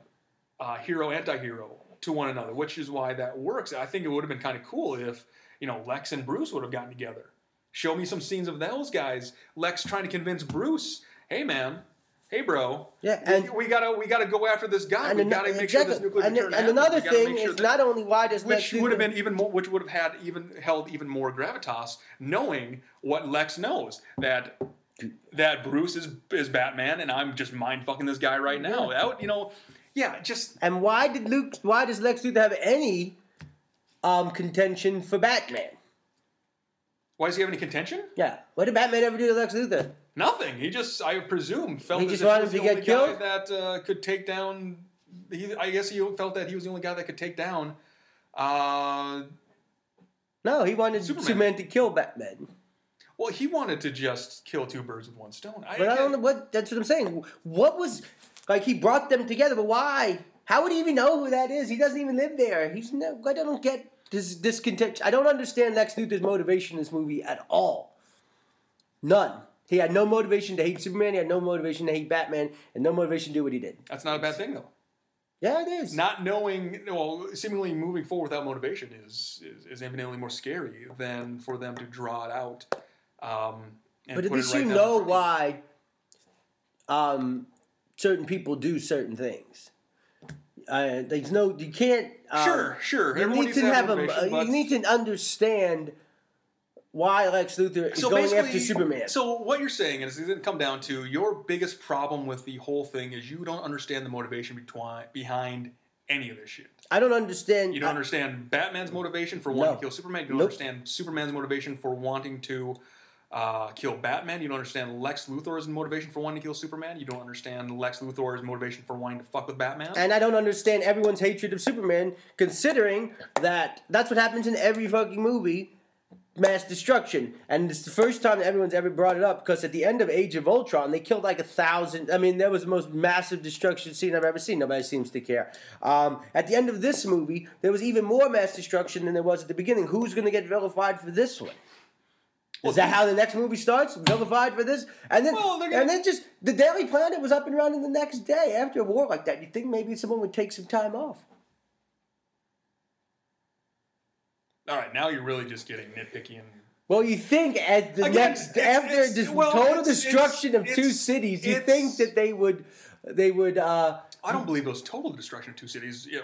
uh, hero anti-hero to one another, which is why that works. I think it would have been kind of cool if you know Lex and Bruce would have gotten together. Show me some scenes of those guys. Lex trying to convince Bruce, "Hey man, hey bro, Yeah, we- and- we, gotta we gotta go after this guy. And, we ano- gotta make sure this nuclear and, and another thing sure is that- not only why does Lex which would have been even more, which would have had even held even more gravitas, knowing what Lex knows that that Bruce is is Batman, and I'm just mind fucking this guy right now. That would, you know, yeah, just And why did Luke? Why does Lex Luthor have any um, contention for Batman? why does he have any contention? Yeah. What did Batman ever do to Lex Luthor? Nothing. He just, I presume, felt He just he wanted was to the get only killed? guy that uh, could take down. He, I guess he felt that he was the only guy that could take down. Uh, No, he wanted Superman. Superman, to kill Batman. Well, he wanted to just kill two birds with one stone. But I don't know what. That's what I'm saying. What was like he brought them together, but why? How would he even know who that is? He doesn't even live there. He's no. I don't get this discontent. I don't understand Lex Luthor's motivation in this movie at all. None. He had no motivation to hate Superman. He had no motivation to hate Batman, and no motivation to do what he did. That's not a bad thing, though. Yeah, it is. Not knowing, well, seemingly moving forward without motivation is is, is infinitely more scary than for them to draw it out. Um, and but at least right you know why um, certain people do certain things. Uh, there's no, you can't. Um, Sure, sure. You Everyone need to have a. uh, You need to understand why Lex Luthor is going after Superman. So what you're saying is, it's going to come down to your biggest problem with the whole thing is you don't understand the motivation between, behind any of this shit. I don't understand. You don't I- understand Batman's motivation for wanting No. to kill Superman. You don't Nope. understand Superman's motivation for wanting to uh, kill Batman. You don't understand Lex Luthor's motivation for wanting to kill Superman. You don't understand Lex Luthor's motivation for wanting to fuck with Batman. And I don't understand everyone's hatred of Superman, considering that that's what happens in every fucking movie mass destruction. And it's the first time that everyone's ever brought it up because at the end of Age of Ultron, they killed like a thousand. I mean, that was the most massive destruction scene I've ever seen. Nobody seems to care. Um, at the end of this movie, there was even more mass destruction than there was at the beginning. Who's going to get vilified for this one? Is that how the next movie starts? Vilified for this, and then Well, gonna- and then just the Daily Planet was up and running the next day after a war like that. You think maybe someone would take some time off? All right, now you're really just getting nitpicky and Well, you think at the Again, next it's- after it's- this well, total it's- destruction of two cities, you think that they would they would uh I don't believe it was total destruction of two cities. Yeah.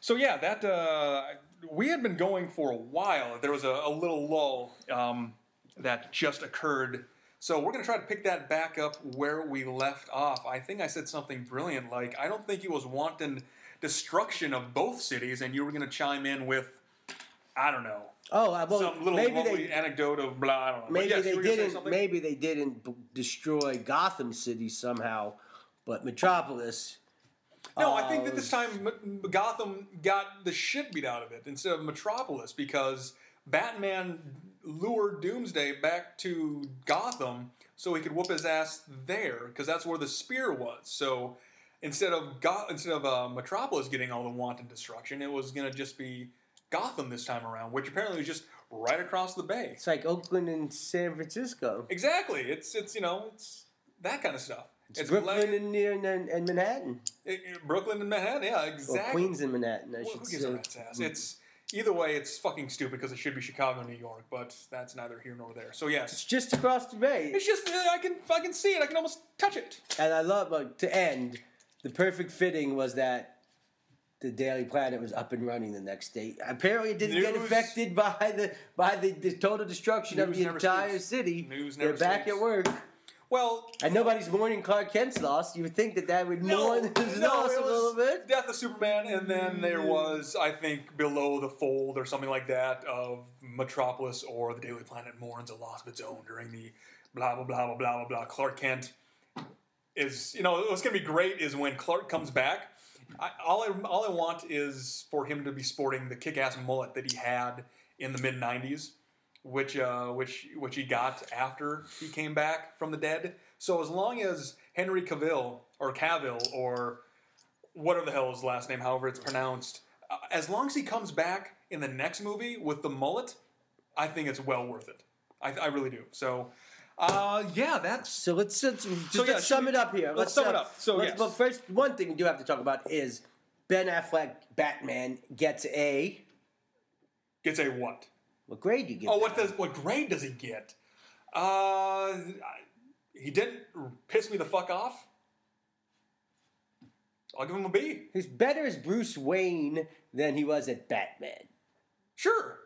So yeah, that uh, we had been going for a while. There was a, a little lull. Um, that just occurred. So we're going to try to pick that back up where we left off. I think I said something brilliant, like I don't think he was wanting destruction of both cities, and you were going to chime in with, I don't know, Oh, well, some little maybe they anecdote of blah. I don't know. Maybe yes, they were gonna say didn't maybe they didn't b- destroy Gotham City somehow, but Metropolis. No, I think that this time M- Gotham got the shit beat out of it instead of Metropolis because Batman lured Doomsday back to Gotham so he could whoop his ass there because that's where the spear was. So instead of Go- instead of uh, Metropolis getting all the wanton destruction, it was gonna just be Gotham this time around, which apparently was just right across the bay. It's like Oakland and San Francisco. Exactly. It's it's you know it's that kind of stuff. It's Brooklyn like- and, and, and Manhattan, it- it- Brooklyn and Manhattan. Yeah, exactly. or. Queens and Manhattan. I Well, should who gives a say. It's either way, it's fucking stupid because it should be Chicago, New York, but that's neither here nor there. So yes, It's just across the bay. it's just uh, I can I can see it. I can almost touch it. And I love like, to end. The perfect fitting was that the Daily Planet was up and running the next day. Apparently, it didn't get affected by the by the, the total destruction of the entire sleeps. city. News They're back sleeps. at work, Well, and nobody's mourning Clark Kent's loss. You would think that that would no, mourn his no, loss a little bit. Death of Superman, and then there mm. was I think below the fold or something like that of Metropolis or the Daily Planet mourns a loss of its own during the blah blah blah blah blah blah blah. Clark Kent is you know what's gonna be great is when Clark comes back. I, all I all I want is for him to be sporting the kick-ass mullet that he had in the mid '90s, which uh, which which he got after he came back from the dead. So as long as Henry Cavill or Cavill or whatever the hell his last name, however it's pronounced, uh, as long as he comes back in the next movie with the mullet, I think it's well worth it. I, I really do. So. Uh, yeah, that's So let's, let's, just So, yeah, let's sum we- it up here. let's sum uh, it up. So, let's- yes. but first, one thing we do have to talk about is Ben Affleck Batman gets a gets a what? What grade do you give? Oh, what does what grade does he get? Uh, he didn't piss me the fuck off. I'll give him a B. He's better as Bruce Wayne than he was at Batman. Sure.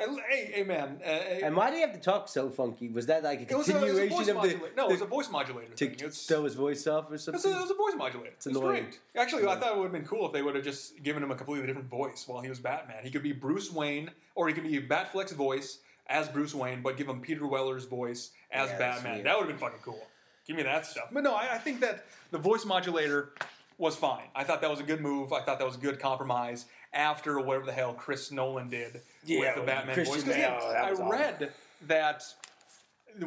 And, Hey, hey, man. Uh, And why do you have to talk so funky? Was that like a was a, a continuation of the. No, it was a voice modulator to thing. It's, throw his voice off or something? a, it was a voice modulator. It's, annoying. great. Actually, I thought it would have been cool if they would have just given him a completely different voice while he was Batman. He could be Bruce Wayne, or he could be Batfleck's voice as Bruce Wayne, but give him Peter Weller's voice as Yeah, Batman. That would have been fucking cool. Give me that stuff. But no, I, I think that the voice modulator was fine. I thought that was a good move. I thought that was a good compromise after whatever the hell Chris Nolan did Yeah, with the Batman Christian voice. 'Cause, Bale, yeah, that I read that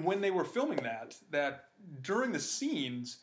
when they were filming that, that during the scenes,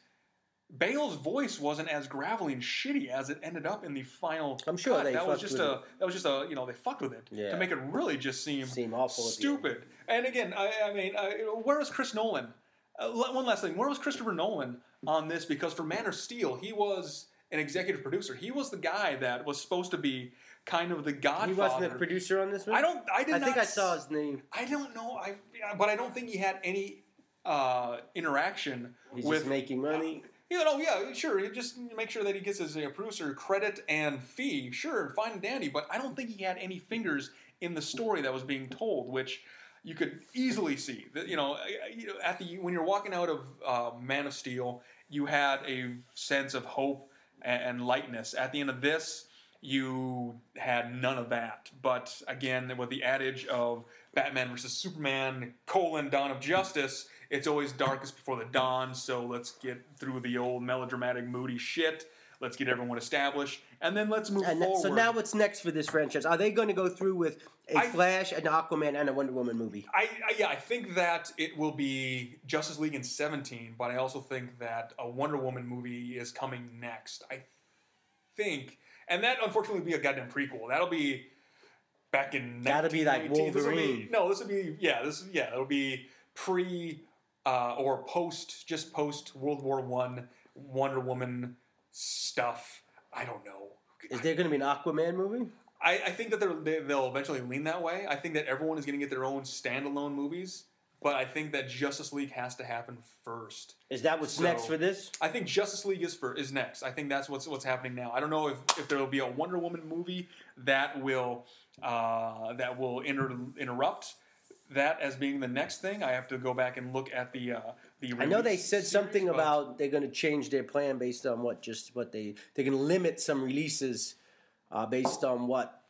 Bale's voice wasn't as gravelly and shitty as it ended up in the final. I'm sure cut. they that was just with a it. that was just a you know they fucked with it Yeah. to make it really just seem Seem awful stupid. And again, I, I mean, I, where was Chris Nolan? Uh, one last thing, where was Christopher Nolan on this? Because for Man of Steel, he was an executive producer. He was the guy that was supposed to be kind of the godfather. he wasn't a producer on this one. I don't. I did I not. think I saw his name. I don't know. I but I don't think he had any uh, interaction He's with just making money. you know, yeah, sure. Just make sure that he gets his uh, producer credit and fee. Sure, fine and dandy. But I don't think he had any fingers in the story that was being told, which you could easily see. That you know, I- I- you know, at the when you're walking out of uh, Man of Steel, you had a sense of hope and, lightness. At the end of this, you had none of that. But again, with the adage of Batman versus Superman, colon, Dawn of Justice, it's always darkest before the dawn, so let's get through the old melodramatic, moody shit. Let's get everyone established, and then let's move And forward. so now what's next for this franchise? Are they going to go through with a I- Flash, an Aquaman, and a Wonder Woman movie? I, I yeah, I think that it will be Justice League in 17, but I also think that a Wonder Woman movie is coming next. I think, and that unfortunately will be a goddamn prequel. That'll be back in. That'll be like 1919. This will be- no, this will be yeah, this yeah, it'll be pre uh, or post, just post World War One Wonder Woman stuff. I don't know. Is there going to be an Aquaman movie? I, I think that they're, they, they'll eventually lean that way. I think that everyone is going to get their own standalone movies, but I think that Justice League has to happen first. Is that what's So- next for this? I think Justice League is for is next. I think that's what's what's happening now. I don't know if, if there will be a Wonder Woman movie that will uh, that will inter- interrupt that as being the next thing. I have to go back and look at the uh, the. I know they said series, something about they're going to change their plan based on what just what they they're going to limit some releases uh, based on what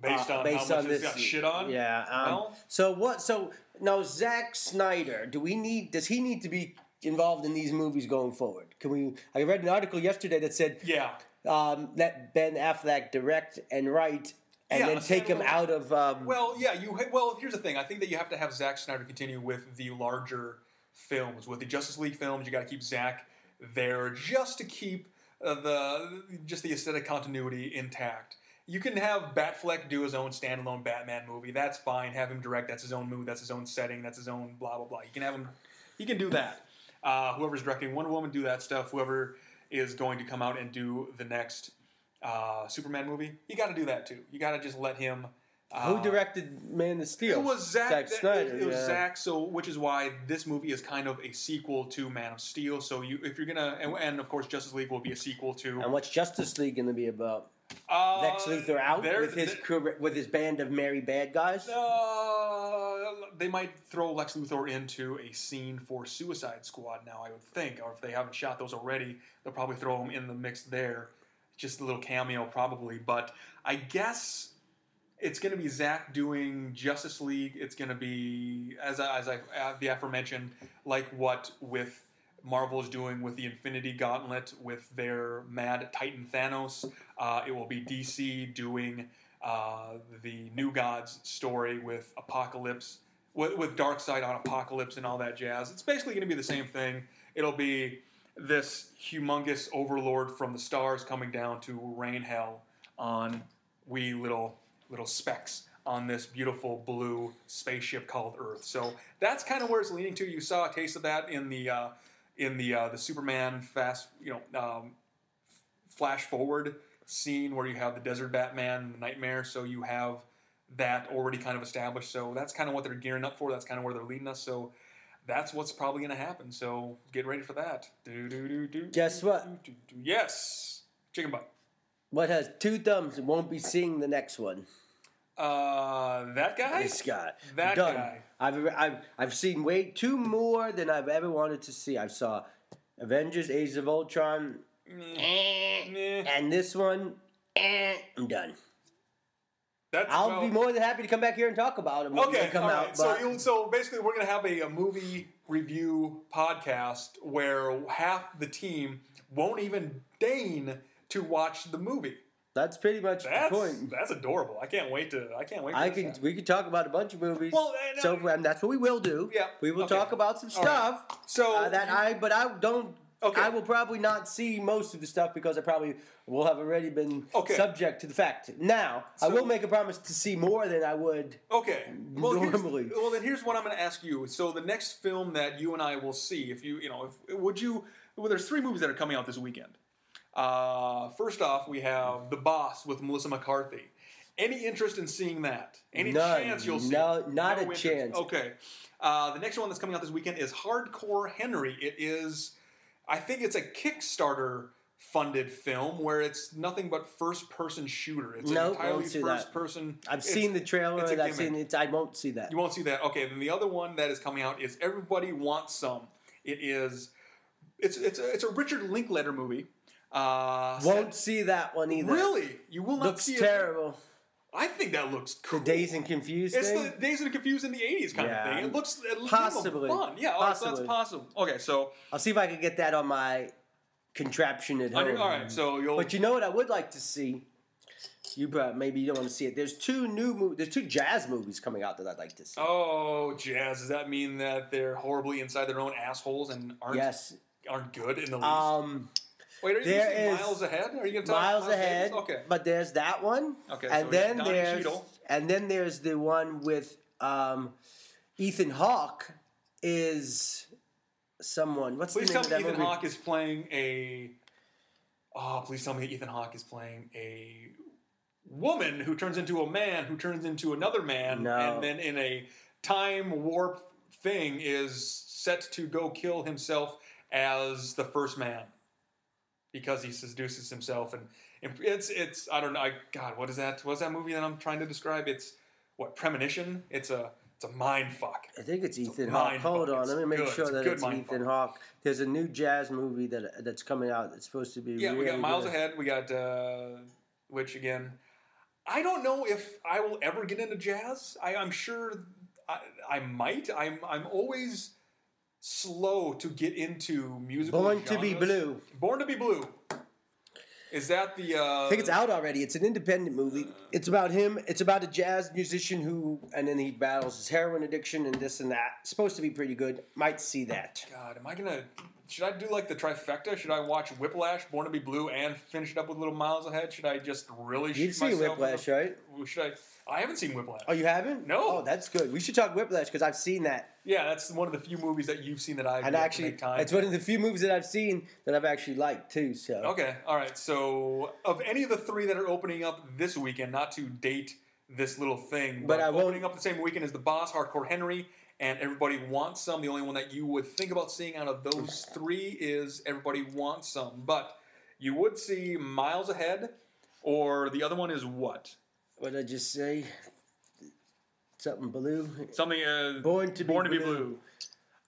based uh, on based how on much this got shit on. Yeah. Um, Well- so what? So now Zack Snyder, do we need? Does he need to be involved in these movies going forward? Can we? I read an article yesterday that said Yeah. um, let Ben Affleck direct and write, and Yeah, then take him out of. Um, Well, yeah, you. Well, here's the thing. I think that you have to have Zack Snyder continue with the larger films, with the Justice League films. You got to keep Zack there just to keep uh, the just the aesthetic continuity intact. You can have Batfleck do his own standalone Batman movie. That's fine. Have him direct. That's his own movie. That's his own setting. That's his own blah blah blah. You can have him. He can do that. Uh, whoever's directing Wonder Woman, do that stuff. Whoever is going to come out and do the next uh, Superman movie, you got to do that too. You got to just let him. Uh, who directed Man of Steel? it was Zack, Zack Snyder. It, was yeah. Zack. So, which is why this movie is kind of a sequel to Man of Steel. So, you, if you're gonna, and, and of course, Justice League will be a sequel to. And what's Justice League going to be about? Uh, Lex Luthor out there- with his there- crew, with his band of merry bad guys. Uh, they might throw Lex Luthor into a scene for Suicide Squad now, I would think. Or if they haven't shot those already, they'll probably throw him in the mix there. Just a little cameo, probably. But I guess it's going to be Zack doing Justice League. It's going to be, as I, as I uh, the aforementioned, like what with Marvel is doing with the Infinity Gauntlet with their Mad Titan Thanos. Uh, it will be DC doing uh, the New Gods story with Apokolips, with, with Darkseid on Apokolips and all that jazz. It's basically going to be the same thing. It'll be this humongous overlord from the stars coming down to rain hell on we little little specks on this beautiful blue spaceship called Earth. So that's kind of where it's leaning to. You saw a taste of that in the uh, in the uh, the Superman fast you know um, flash forward scene where you have the desert Batman and the Knightmare. So you have that already kind of established. So that's kind of what they're gearing up for. That's kind of where they're leading us. So that's what's probably going to happen. So get ready for that. Do do do do. Guess what? do, do. Yes, chicken butt. What has two thumbs and won't be seeing the next one? Uh, that guy. This guy. That Done. guy. I've, I've, I've seen way two more than I've ever wanted to see. I saw Avengers Age of Ultron, eh, and this one, eh, I'm done. That's I'll well- be more than happy to come back here and talk about them when Okay, they come all out. right. So, you'll, so basically, we're going to have a, a movie review podcast where half the team won't even deign to watch the movie. That's pretty much That's the point. that's adorable. I can't wait to. I can't wait. I can we could talk about a bunch of movies. Well, I know- so and that's what we will do. Yeah, we will okay. talk about some All right. stuff. So uh, that I but I don't. Okay. I will probably not see most of the stuff because I probably will have already been Okay. subject to the fact. Now I will make a promise to see more than I would. Okay. Well, Normally. well, then here's what I'm going to ask you. So the next film that you and I will see, if you, you know, if would you? Well, there's three movies that are coming out this weekend. Uh, first off, we have The Boss with Melissa McCarthy. Any interest in seeing that? Any None. chance you'll see? No, not a interest. chance. Okay. Uh, the next one that's coming out this weekend is Hardcore Henry. It is, I think it's a Kickstarter funded film where it's nothing but first person shooter. It's Nope, an entirely first that. person. I've seen the trailer and I've seen it. I won't see that. You won't see that. Okay, then the other one that is coming out is Everybody Wants Some. It is, it's it's a, it's a Richard Linklater movie. Uh, Won't see that one either. really? You will not Looks see it? terrible. I think that looks cool. The Dazed and Confused It's thing. the Dazed and Confused in the '80s kind Yeah. of thing. It looks it looks Possibly. fun. Yeah, oh, so that's possible. Okay, so I'll see if I can get that on my contraption at home. all right, so you'll. But you know what I would like to see? You probably, maybe you don't want to see it. There's two new movies. There's two jazz movies coming out that I'd like to see. oh, jazz. Does that mean that they're horribly inside their own assholes and aren't yes. aren't good in the least? Um, Wait, are you there is miles ahead? Are you going to talk Miles Davis? ahead. Okay. But there's that one. Okay, And so then there's Cheadle. and then there's the one with um, Ethan Hawke is someone. What's Please the tell name me of that Ethan movie? Hawke is playing a. Oh, please tell me Ethan Hawke is playing a woman who turns into a man who turns into another man, No. and then in a time warp thing is set to go kill himself as the first man because he seduces himself, and, and it's it's I don't know. I, God, what is that? What's that movie that I'm trying to describe? It's what premonition. It's a It's a mind fuck. I think it's Ethan a Hawke. Hold fuck. on, It's let me make good. sure It's that it's Ethan. Hawke. There's a new jazz movie that that's coming out. That's supposed to be Yeah, we really got Miles good. Ahead. We got uh, which again, I don't know if I will ever get into jazz. I, I'm sure I, I might. I'm I'm always slow to get into musical. Born to be. Blue. Born to be blue. Is that the? Uh, I think it's out already. It's an independent movie. It's about him. It's about a jazz musician who, and then he battles his heroin addiction and this and that. It's supposed to be pretty good. Might see that. God, am I gonna? Should I do like the trifecta? Should I watch Whiplash, Born to Be Blue, and finish it up with Little Miles Ahead? Should I just really? You've shoot seen myself in Whiplash, the- right? Should I? I haven't seen Whiplash. Oh, you haven't? No. Oh, that's good. We should talk Whiplash because I've seen that. Yeah, that's one of the few movies that you've seen that I've And actually, time. it's one of the few movies that I've seen that I've actually liked too. So Okay, all right. So, of any of the three that are opening up this weekend, not to date this little thing, But I won't- opening up the same weekend as the Boss, Hardcore Henry, and Everybody Wants Some. The only one that you would think about seeing out of those three is Everybody Wants Some. But you would see Miles Ahead, or the other one is what? What did I just say? Something blue. Something. Uh, Born to be Born to be Blue. Blue.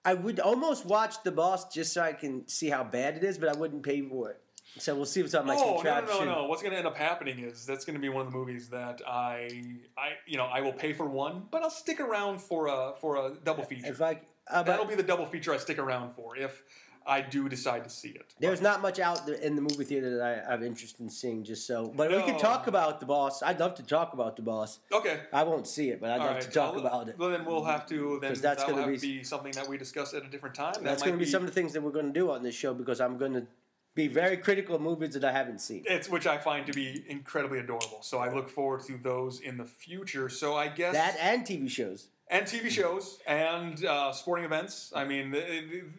I would almost watch The Boss just so I can see how bad it is, but I wouldn't pay for it. So we'll see it's on my Oh no, no no no! What's going to end up happening is that's going to be one of the movies that I I you know I will pay for one, but I'll stick around for a for a double feature. If I, uh, That'll be the double feature I stick around for if I do decide to see it. there's not much out there in the movie theater that I have interest in seeing. Just so, but we No. can talk about The Boss. I'd love to talk about The Boss. Okay. I won't see it, but I'd All love right. to talk I'll- about it. Well, then we'll have to. Then that's that'll gonna be- be something that we discuss at a different time. That That's going to be some of the things that we're going to do on this show because I'm going to be very critical of movies that I haven't seen. It's which I find to be incredibly adorable. So I look forward to those in the future. So I guess That and TV shows. And TV shows and uh, sporting events. I mean,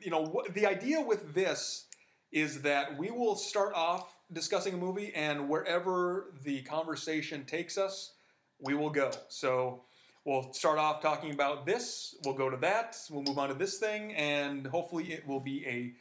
you know, the idea with this is that we will start off discussing a movie, and wherever the conversation takes us, we will go. So we'll start off talking about this. We'll go to that. We'll move on to this thing, and hopefully, it will be a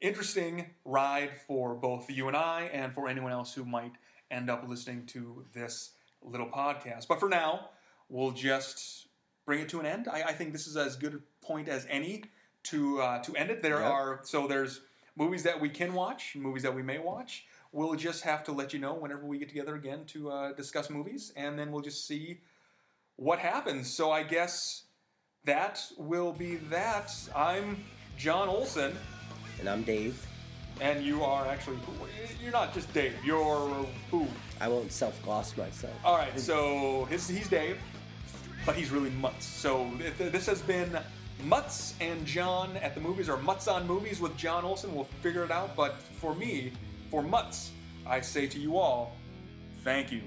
interesting ride for both you and I, and for anyone else who might end up listening to this little podcast. But for now, we'll just bring it to an end. I, I think this is as good a point as any to uh, to end it. There Yep. are so there's movies that we can watch, movies that we may watch. We'll just have to let you know whenever we get together again to uh, discuss movies, and then we'll just see what happens. So I guess that will be that. I'm John Olson, And I'm Dave. and you are actually you're not just Dave. You're who? I won't self gloss myself. All right, so his, he's Dave, but he's really Mutz. So th- th- this has been Mutz and John at the movies, or Mutz on movies with John Olson. We'll figure it out. But for me, for Mutz, I say to you all, thank you.